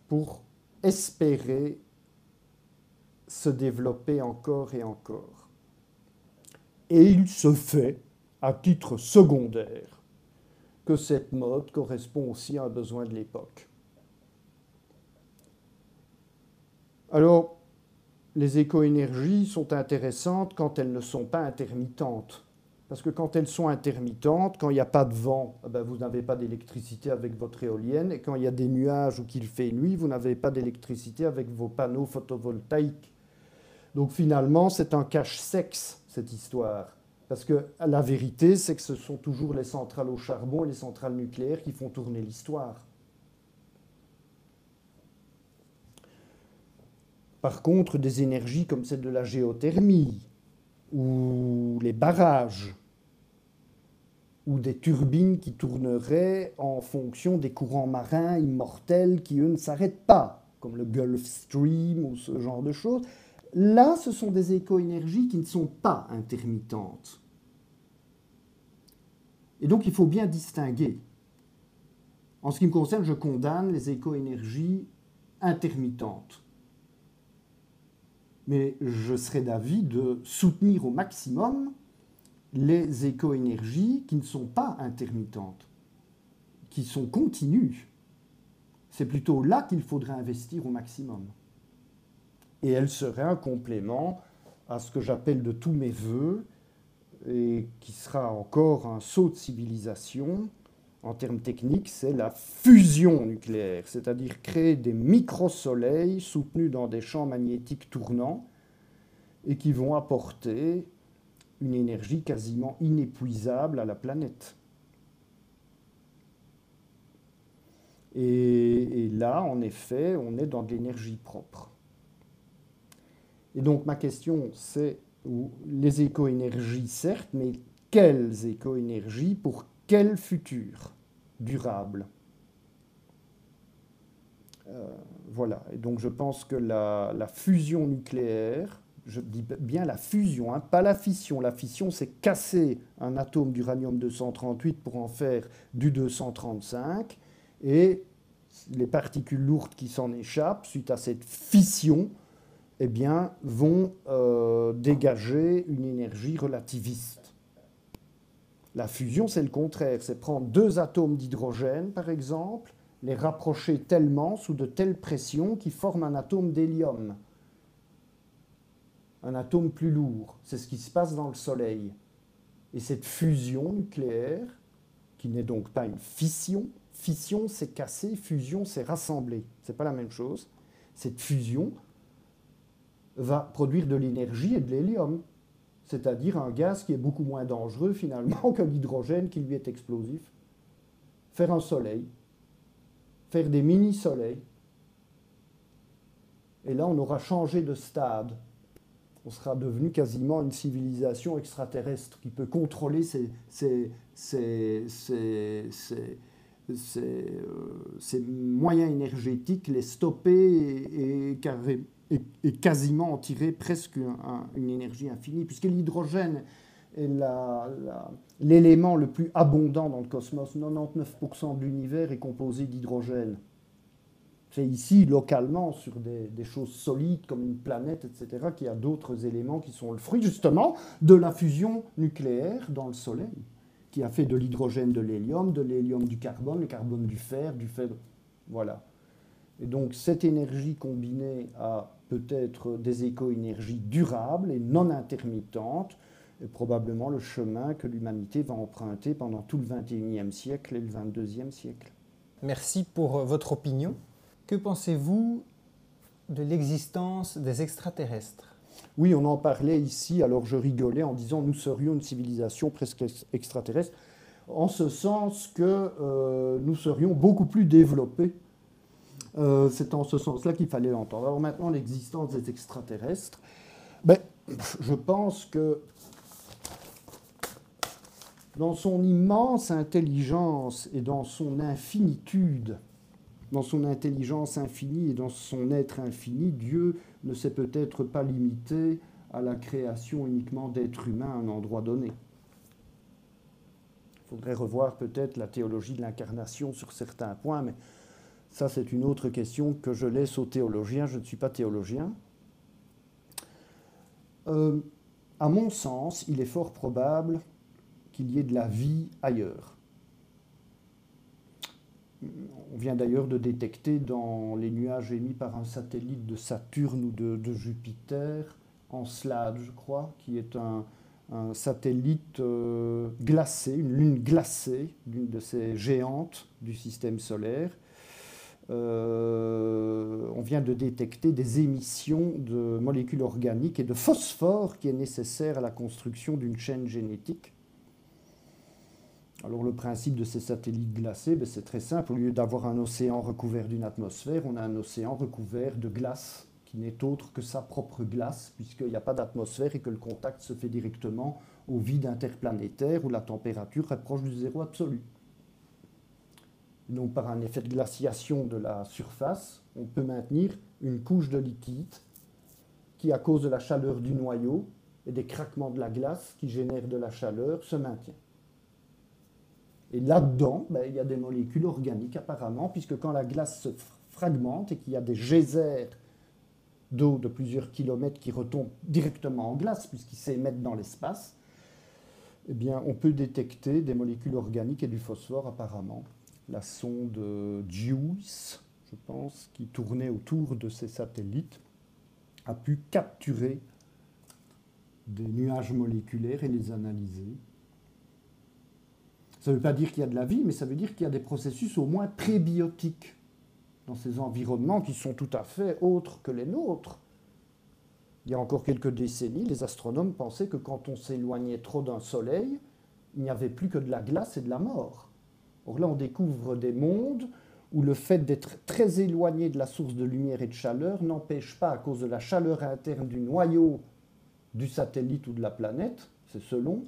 Speaker 2: pour espérer se développer encore et encore. Et il se fait, à titre secondaire, que cette mode correspond aussi à un besoin de l'époque. Alors, les éco-énergies sont intéressantes quand elles ne sont pas intermittentes. Parce que quand elles sont intermittentes, quand il n'y a pas de vent, eh ben, vous n'avez pas d'électricité avec votre éolienne. Et quand il y a des nuages ou qu'il fait nuit, vous n'avez pas d'électricité avec vos panneaux photovoltaïques. Donc finalement, c'est un cache-sexe, cette histoire. Parce que la vérité, c'est que ce sont toujours les centrales au charbon et les centrales nucléaires qui font tourner l'histoire. Par contre, des énergies comme celle de la géothermie, ou les barrages, ou des turbines qui tourneraient en fonction des courants marins immortels qui, eux, ne s'arrêtent pas, comme le Gulf Stream ou ce genre de choses, là, ce sont des éco-énergies qui ne sont pas intermittentes. Et donc, il faut bien distinguer. En ce qui me concerne, je condamne les éco-énergies intermittentes mais je serais d'avis de soutenir au maximum les éco-énergies qui ne sont pas intermittentes, qui sont continues. C'est plutôt là qu'il faudrait investir au maximum. Et elles seraient un complément à ce que j'appelle de tous mes voeux, et qui sera encore un saut de civilisation, en termes techniques, c'est la fusion nucléaire, c'est-à-dire créer des micro-soleils soutenus dans des champs magnétiques tournants et qui vont apporter une énergie quasiment inépuisable à la planète. Et, là, en effet, on est dans de l'énergie propre. Et donc ma question, c'est les éco-énergies, certes, mais quelles éco-énergies pour quel futur durable? Euh, Voilà, et donc je pense que la, fusion nucléaire, je dis bien la fusion, hein, pas la fission. La fission, c'est casser un atome d'uranium-238 pour en faire du 235, et les particules lourdes qui s'en échappent suite à cette fission, eh bien, vont euh, dégager une énergie relativiste. La fusion, c'est le contraire. C'est prendre deux atomes d'hydrogène, par exemple, les rapprocher tellement sous de telles pressions qu'ils forment un atome d'hélium. Un atome plus lourd. C'est ce qui se passe dans le Soleil. Et cette fusion nucléaire, qui n'est donc pas une fission, fission c'est casser, fusion c'est rassembler. Ce n'est pas la même chose. Cette fusion va produire de l'énergie et de l'hélium c'est-à-dire un gaz qui est beaucoup moins dangereux finalement que l'hydrogène qui lui est explosif. Faire un soleil, faire des mini-soleils, et là on aura changé de stade. On sera devenu quasiment une civilisation extraterrestre qui peut contrôler ses, moyens énergétiques, les stopper et, et et, quasiment en tirer presque une énergie infinie, puisque l'hydrogène est l'élément le plus abondant dans le cosmos. 99% de l'univers est composé d'hydrogène. C'est ici, localement, sur des, choses solides comme une planète, etc., qu'il y a d'autres éléments qui sont le fruit, justement, de la fusion nucléaire dans le Soleil, qui a fait de l'hydrogène de l'hélium, de l'hélium du carbone, le carbone du fer, du fer. Voilà. Et donc, cette énergie combinée à peut-être des éco-énergies durables et non intermittentes, est probablement le chemin que l'humanité va emprunter pendant tout le 21e siècle et le 22e siècle.
Speaker 1: Merci pour euh, votre opinion. Que pensez-vous de l'existence des extraterrestres?
Speaker 2: Oui, on en parlait ici, alors je rigolais en disant nous serions une civilisation presque extraterrestre, en ce sens que euh, nous serions beaucoup plus développés. Euh, c'est en ce sens-là qu'il fallait l'entendre. Alors maintenant, l'existence des extraterrestres, ben, je pense que dans son immense intelligence et dans son infinitude, dans son intelligence infinie et dans son être infini, Dieu ne s'est peut-être pas limité à la création uniquement d'êtres humains à un endroit donné. Il faudrait revoir peut-être la théologie de l'incarnation sur certains points, mais ça c'est une autre question que je laisse aux théologiens. Je ne suis pas théologien. Euh, à mon sens, il est fort probable qu'il y ait de la vie ailleurs. On vient d'ailleurs de détecter dans les nuages émis par un satellite de Saturne ou de, Jupiter, en Slade, je crois, qui est un, satellite euh, glacé, une lune glacée, l'une de ces géantes du système solaire. Euh, on vient de détecter des émissions de molécules organiques et de phosphore qui est nécessaire à la construction d'une chaîne génétique. Alors le principe de ces satellites glacés, ben, c'est très simple. Au lieu d'avoir un océan recouvert d'une atmosphère, on a un océan recouvert de glace qui n'est autre que sa propre glace, puisqu'il n'y a pas d'atmosphère et que le contact se fait directement au vide interplanétaire où la température est proche du zéro absolu. Donc par un effet de glaciation de la surface, on peut maintenir une couche de liquide qui, à cause de la chaleur du noyau et des craquements de la glace qui génèrent de la chaleur, se maintient. Et là-dedans, ben, il y a des molécules organiques apparemment, puisque quand la glace se fragmente et qu'il y a des geysers d'eau de plusieurs kilomètres qui retombent directement en glace, puisqu'ils s'émettent dans l'espace, eh on peut détecter des molécules organiques et du phosphore apparemment. La sonde JUICE, je pense, qui tournait autour de ces satellites, a pu capturer des nuages moléculaires et les analyser. Ça ne veut pas dire qu'il y a de la vie, mais ça veut dire qu'il y a des processus au moins prébiotiques dans ces environnements qui sont tout à fait autres que les nôtres. Il y a encore quelques décennies, les astronomes pensaient que quand on s'éloignait trop d'un soleil, il n'y avait plus que de la glace et de la mort. Là, on découvre des mondes où le fait d'être très éloigné de la source de lumière et de chaleur n'empêche pas, à cause de la chaleur interne du noyau du satellite ou de la planète, c'est selon,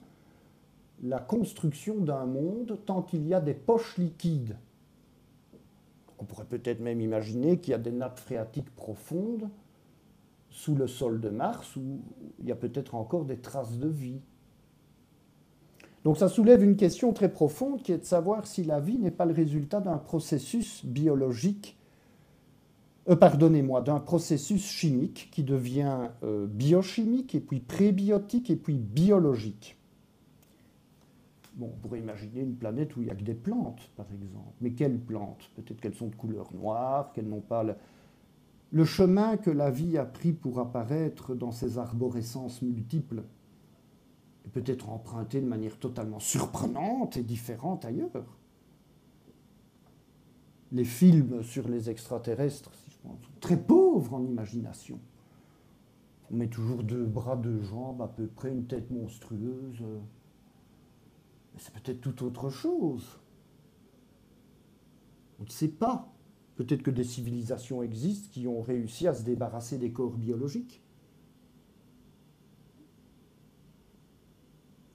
Speaker 2: la construction d'un monde tant qu'il y a des poches liquides. On pourrait peut-être même imaginer qu'il y a des nappes phréatiques profondes sous le sol de Mars où il y a peut-être encore des traces de vie. Donc ça soulève une question très profonde qui est de savoir si la vie n'est pas le résultat d'un processus biologique, euh, pardonnez-moi, d'un processus chimique qui devient euh, biochimique et puis prébiotique et puis biologique. Bon, on pourrait imaginer une planète où il n'y a que des plantes, par exemple. Mais quelles plantes? Peut-être qu'elles sont de couleur noire, qu'elles n'ont pas le... le chemin que la vie a pris pour apparaître dans ces arborescences multiples peut-être emprunté de manière totalement surprenante et différente ailleurs. Les films sur les extraterrestres si je pense, sont très pauvres en imagination. On met toujours deux bras, deux jambes, à peu près une tête monstrueuse. Mais c'est peut-être tout autre chose. On ne sait pas. Peut-être que des civilisations existent qui ont réussi à se débarrasser des corps biologiques.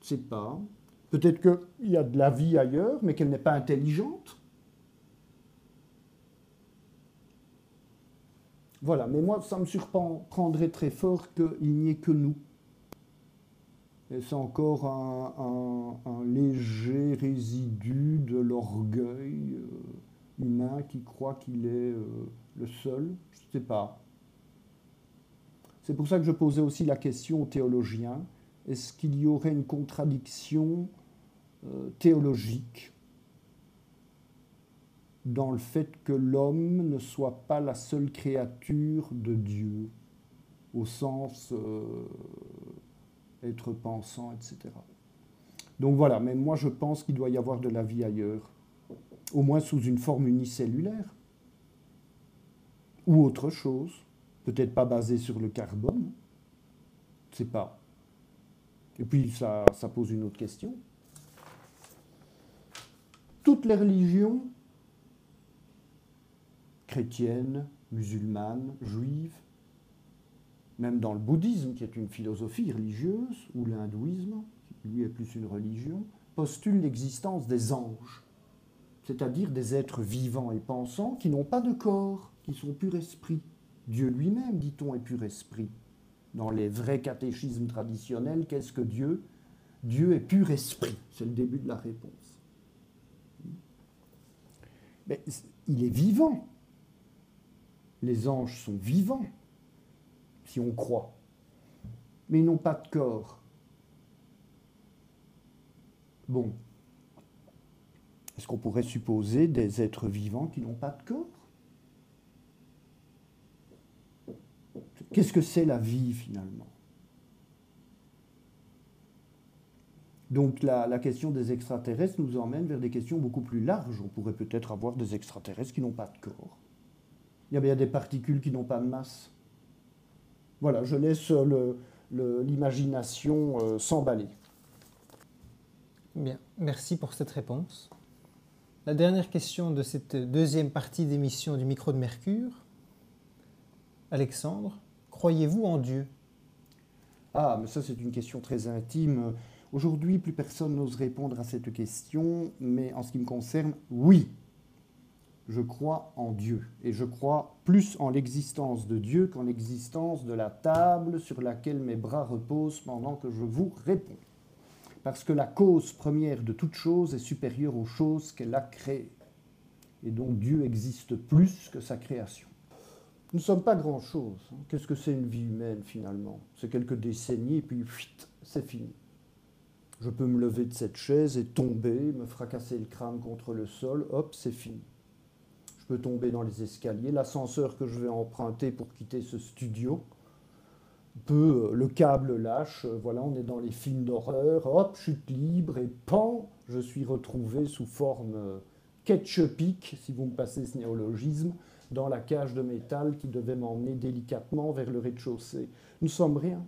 Speaker 2: Sait pas. Peut-être qu'il y a de la vie ailleurs, mais qu'elle n'est pas intelligente. Voilà, mais moi, ça me surprendrait très fort qu'il n'y ait que nous c'est encore un, léger résidu de l'orgueil euh, humain qui croit qu'il est euh, le seul Je ne sais pas. C'est pour ça que je posais aussi la question aux théologiens. Est-ce qu'il y aurait une contradiction euh, théologique dans le fait que l'homme ne soit pas la seule créature de Dieu, au sens euh, être pensant, etc. Donc voilà, mais moi je pense qu'il doit y avoir de la vie ailleurs, au moins sous une forme unicellulaire, ou autre chose, peut-être pas basée sur le carbone, sais pas. Et puis ça, pose une autre question. Toutes les religions, chrétiennes, musulmanes, juives, même dans le bouddhisme, qui est une philosophie religieuse, ou l'hindouisme, qui lui est plus une religion, postulent l'existence des anges, c'est-à-dire des êtres vivants et pensants qui n'ont pas de corps, qui sont pur esprit. Dieu lui-même, dit-on, est pur esprit. Dans les vrais catéchismes traditionnels, qu'est-ce que Dieu? Dieu est pur esprit. C'est le début de la réponse. Mais il est vivant. Les anges sont vivants si on croit. Mais ils n'ont pas de corps. Bon. Est-ce qu'on pourrait supposer des êtres vivants qui n'ont pas de corps? Qu'est-ce que c'est la vie finalement? Donc la, question des extraterrestres nous emmène vers des questions beaucoup plus larges. On pourrait peut-être avoir des extraterrestres qui n'ont pas de corps. Il y a bien des particules qui n'ont pas de masse. Voilà, je laisse l'imagination euh, s'emballer.
Speaker 1: Bien, merci pour cette réponse. La dernière question de cette deuxième partie d'émission du micro de Mercure. Alexandre, croyez-vous en Dieu?
Speaker 2: Ah, mais ça c'est une question très intime. Aujourd'hui, plus personne n'ose répondre à cette question, mais en ce qui me concerne, oui, je crois en Dieu. Et je crois plus en l'existence de Dieu qu'en l'existence de la table sur laquelle mes bras reposent pendant que je vous réponds. Parce que la cause première de toute chose est supérieure aux choses qu'elle a créées. Et donc Dieu existe plus que sa création. Nous ne sommes pas grand-chose. Hein. Qu'est-ce que c'est une vie humaine finalement? C'est quelques décennies et puis c'est fini. Je peux me lever de cette chaise et tomber, me fracasser le crâne contre le sol, hop, c'est fini peux tomber dans les escaliers. L'ascenseur que je vais emprunter pour quitter ce studio peut, euh, le câble lâche, euh, voilà, on est dans les films d'horreur, hop, chute libre et pan, je suis retrouvé sous forme euh, ketchupique, si vous me passez ce néologisme, dans la cage de métal qui devait m'emmener délicatement vers le rez-de-chaussée. Nous sommes rien.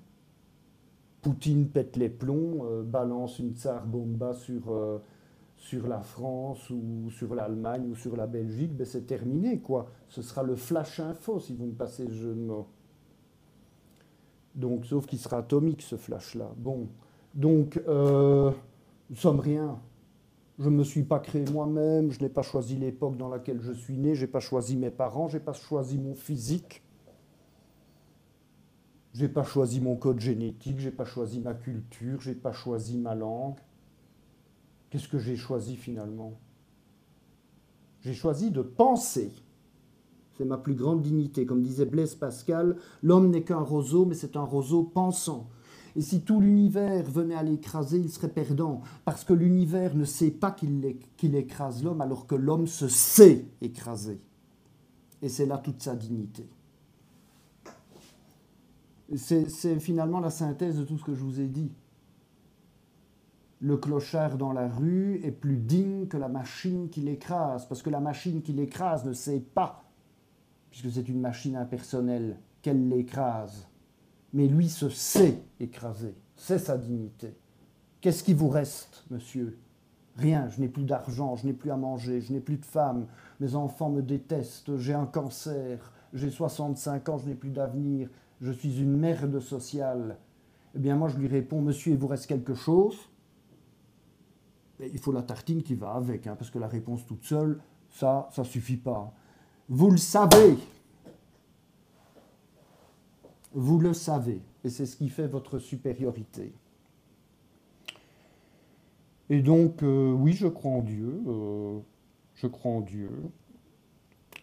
Speaker 2: Poutine pète les plombs, balance une tsar bomba sur sur la France ou sur l'Allemagne ou sur la Belgique, ben c'est terminé, quoi. Ce sera le flash info, si vous me passez ce jeu de mots. Donc, sauf qu'il sera atomique, ce flash-là. Bon. Donc, euh, nous sommes rien. Je ne me suis pas créé moi-même, je n'ai pas choisi l'époque dans laquelle je suis né, je n'ai pas choisi mes parents, je n'ai pas choisi mon physique. Je n'ai pas choisi mon code génétique, je n'ai pas choisi ma culture, je n'ai pas choisi ma langue. Qu'est-ce que j'ai choisi finalement? J'ai choisi de penser. C'est ma plus grande dignité. Comme disait Blaise Pascal, l'homme n'est qu'un roseau, mais c'est un roseau pensant. Et si tout l'univers venait à l'écraser, il serait perdant, parce que l'univers ne sait pas qu'il écrase l'homme, alors que l'homme se sait écraser. Et c'est là toute sa dignité. C'est finalement la synthèse de tout ce que je vous ai dit le clochard dans la rue est plus digne que la machine qui l'écrase, parce que la machine qui l'écrase ne sait pas, puisque c'est une machine impersonnelle, qu'elle l'écrase. Mais lui se sait écraser, c'est sa dignité. Qu'est-ce qui vous reste, monsieur? Rien, je n'ai plus d'argent, je n'ai plus à manger, je n'ai plus de femme, mes enfants me détestent, j'ai un cancer, j'ai 65 ans, je n'ai plus d'avenir, je suis une merde sociale. Eh bien moi je lui réponds, monsieur, il vous reste quelque chose? Il faut la tartine qui va avec, hein, parce que la réponse toute seule, ça, ça suffit pas. Vous le savez. Vous le savez. Et c'est ce qui fait votre supériorité. Et donc, euh, oui, je crois en Dieu. Euh, je crois en Dieu.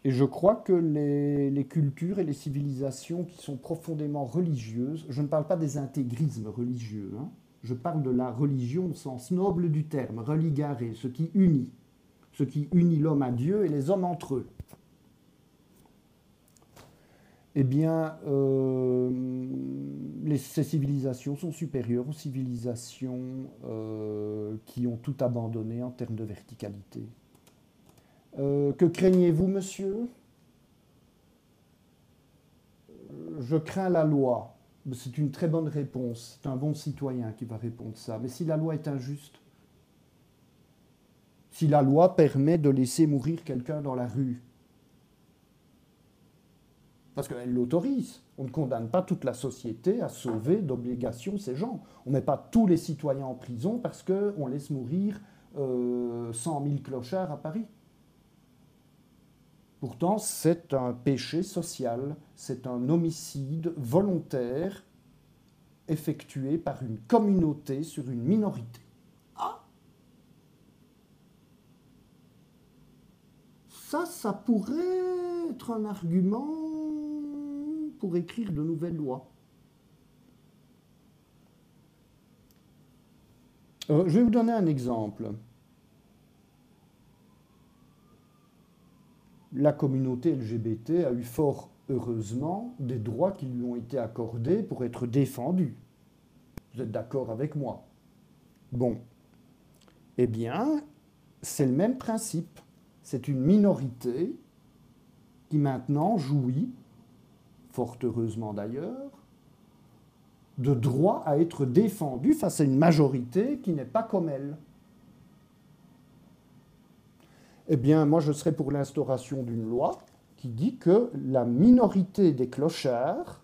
Speaker 2: Et je crois que les, cultures et les civilisations qui sont profondément religieuses, je ne parle pas des intégrismes religieux, hein, je parle de la religion au sens noble du terme, religare, ce qui unit, ce qui unit l'homme à Dieu et les hommes entre eux. Eh bien, euh, ces civilisations sont supérieures aux civilisations euh, qui ont tout abandonné en termes de verticalité. Euh, que craignez-vous, monsieur? Je crains la loi. C'est une très bonne réponse. C'est un bon citoyen qui va répondre ça. Mais si la loi est injuste Si la loi permet de laisser mourir quelqu'un dans la rue Parce qu'elle l'autorise. On ne condamne pas toute la société à sauver d'obligation ces gens. On ne met pas tous les citoyens en prison parce qu'on laisse mourir euh, 100 000 clochards à Paris. Pourtant, c'est un péché social, c'est un homicide volontaire effectué par une communauté sur une minorité. Ça, ça pourrait être un argument pour écrire de nouvelles lois. Euh, je vais vous donner un exemple. la communauté LGBT a eu fort heureusement des droits qui lui ont été accordés pour être défendus. Vous êtes d'accord avec moi? Bon. Eh bien, c'est le même principe. C'est une minorité qui maintenant jouit, fort heureusement d'ailleurs, de droit à être défendue face à une majorité qui n'est pas comme elle. Eh bien, moi, je serais pour l'instauration d'une loi qui dit que la minorité des clochards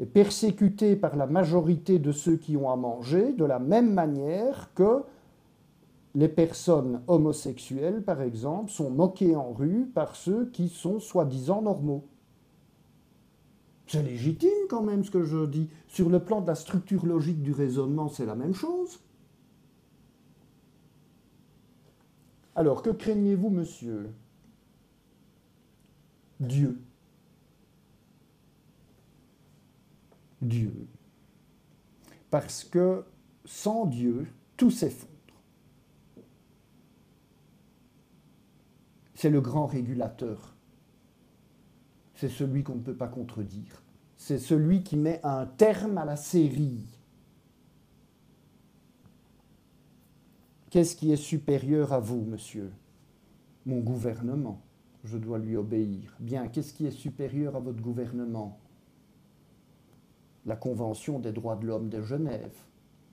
Speaker 2: est persécutée par la majorité de ceux qui ont à manger de la même manière que les personnes homosexuelles, par exemple, sont moquées en rue par ceux qui sont soi-disant normaux. C'est légitime quand même ce que je dis. Sur le plan de la structure logique du raisonnement, c'est la même chose. Alors, que craignez-vous, monsieur? Dieu. Dieu. Parce que sans Dieu, tout s'effondre. C'est le grand régulateur. C'est celui qu'on ne peut pas contredire. C'est celui qui met un terme à la série. Qu'est-ce qui est supérieur à vous, monsieur? Mon gouvernement. Je dois lui obéir. Bien, qu'est-ce qui est supérieur à votre gouvernement? La Convention des droits de l'homme de Genève.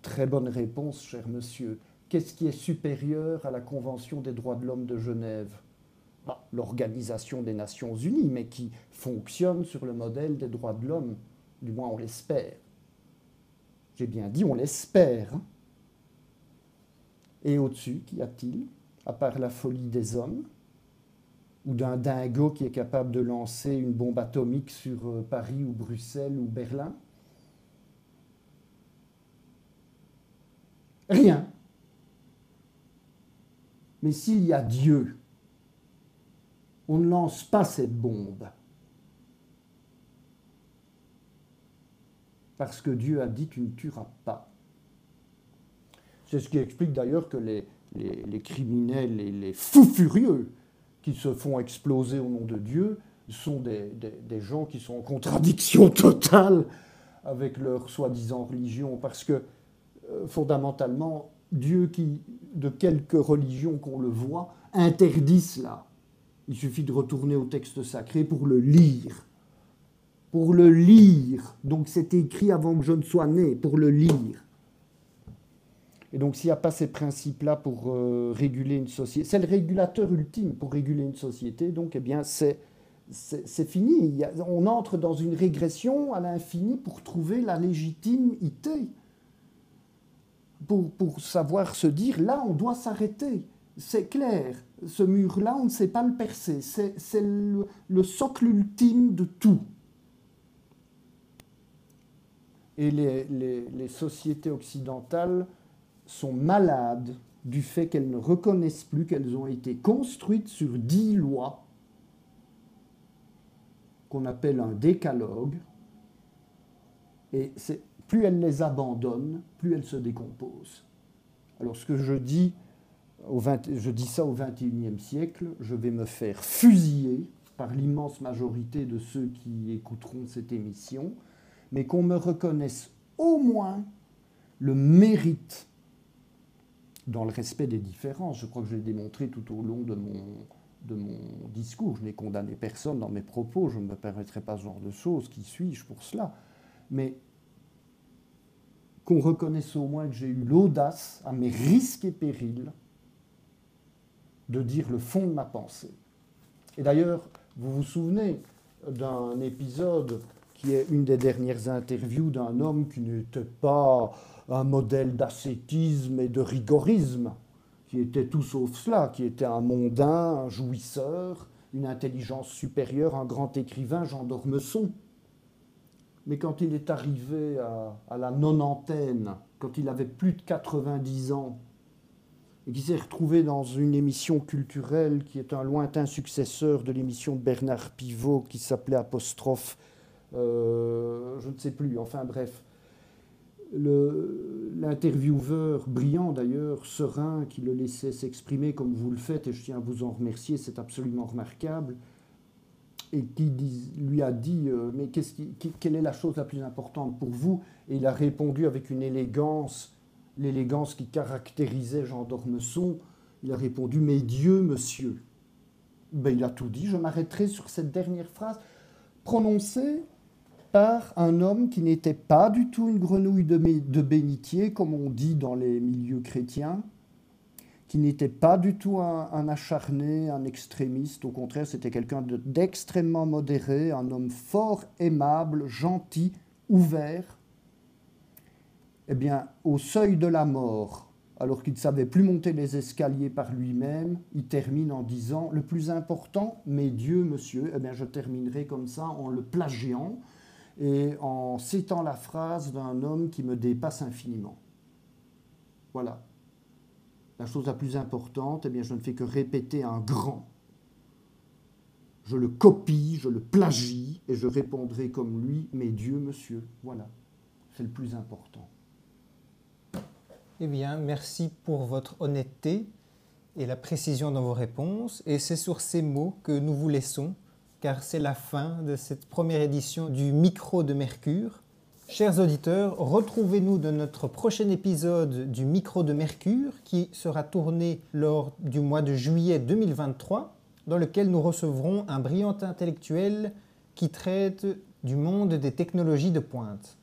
Speaker 2: Très bonne réponse, cher monsieur. Qu'est-ce qui est supérieur à la Convention des droits de l'homme de Genève? Bah, L'Organisation des Nations Unies, mais qui fonctionne sur le modèle des droits de l'homme. Du moins, on l'espère. J'ai bien dit, on l'espère. Hein. Et au-dessus, qu'y a-t-il, à part la folie des hommes ou d'un dingo qui est capable de lancer une bombe atomique sur euh, Paris ou Bruxelles ou Berlin? Rien. Mais s'il y a Dieu, on ne lance pas cette bombe. Parce que Dieu a dit tu ne tueras pas. C'est ce qui explique d'ailleurs que les, criminels et les fous furieux qui se font exploser au nom de Dieu sont des, des, gens qui sont en contradiction totale avec leur soi-disant religion, parce que euh, fondamentalement, Dieu qui, de quelque religion qu'on le voit, interdit cela. Il suffit de retourner au texte sacré pour le lire. Pour le lire. Donc c'est écrit avant que je ne sois né, pour le lire. Et donc, s'il n'y a pas ces principes-là pour euh, réguler une société, c'est le régulateur ultime pour réguler une société, donc, eh bien, c'est, c'est, fini. on entre dans une régression à l'infini pour trouver la légitimité, pour, pour savoir se dire, là, on doit s'arrêter. C'est clair, ce mur-là, on ne sait pas le percer. C'est, le, le socle ultime de tout. Et les, les, sociétés occidentales sont malades du fait qu'elles ne reconnaissent plus qu'elles ont été construites sur dix lois qu'on appelle un décalogue. Et plus elle les abandonne, plus elle se décompose. Alors ce que je dis, je dis ça au XXIe siècle, je vais me faire fusiller par l'immense majorité de ceux qui écouteront cette émission, mais qu'on me reconnaisse au moins le mérite dans le respect des différences. Je crois que je l'ai démontré tout au long de mon discours. Je n'ai condamné personne dans mes propos, je ne me permettrai pas ce genre de choses. Qui suis-je pour cela? Mais qu'on reconnaisse au moins que j'ai eu l'audace, à mes risques et périls, de dire le fond de ma pensée. Et d'ailleurs, vous vous souvenez d'un épisode qui est une des dernières interviews d'un homme qui n'était pas un modèle d'ascétisme et de rigorisme, qui était tout sauf cela, qui était un mondain, un jouisseur, une intelligence supérieure, un grand écrivain, Jean d'Ormesson. Mais quand il est arrivé à, à la nonantaine, quand il avait plus de 90 ans, et qui s'est retrouvé dans une émission culturelle qui est un lointain successeur de l'émission de Bernard Pivot qui s'appelait Apostrophe, euh, je ne sais plus, enfin bref. L'intervieweur, brillant d'ailleurs, serein, qui le laissait s'exprimer comme vous le faites, et je tiens à vous en remercier, c'est absolument remarquable, et qui lui a dit euh, Mais quelle est la chose la plus importante pour vous? Et il a répondu avec une élégance, l'élégance qui caractérisait Jean d'Ormesson. Il a répondu Mais Dieu, monsieur. Ben, il a tout dit. Je m'arrêterai sur cette dernière phrase prononcée par un homme qui n'était pas du tout une grenouille de, de bénitier, comme on dit dans les milieux chrétiens, qui n'était pas du tout un, acharné, un extrémiste, au contraire, c'était quelqu'un d'extrêmement modéré, un homme fort aimable, gentil, ouvert. Eh bien, au seuil de la mort, alors qu'il ne savait plus monter les escaliers par lui-même, il termine en disant Le plus important, mes dieux, monsieur, eh bien, je terminerai comme ça en le plagiant et en citant la phrase d'un homme qui me dépasse infiniment. Voilà. La chose la plus importante, eh bien, je ne fais que répéter un grand. Je le copie, je le plagie, et je répondrai comme lui, mes dieux, monsieur. Voilà. C'est le plus important.
Speaker 1: Eh bien, merci pour votre honnêteté et la précision dans vos réponses. Et c'est sur ces mots que nous vous laissons car c'est la fin de cette première édition du Micro de Mercure. Chers auditeurs, retrouvez-nous dans notre prochain épisode du Micro de Mercure qui sera tourné lors du mois de juillet 2023, dans lequel nous recevrons un brillant intellectuel qui traite du monde des technologies de pointe.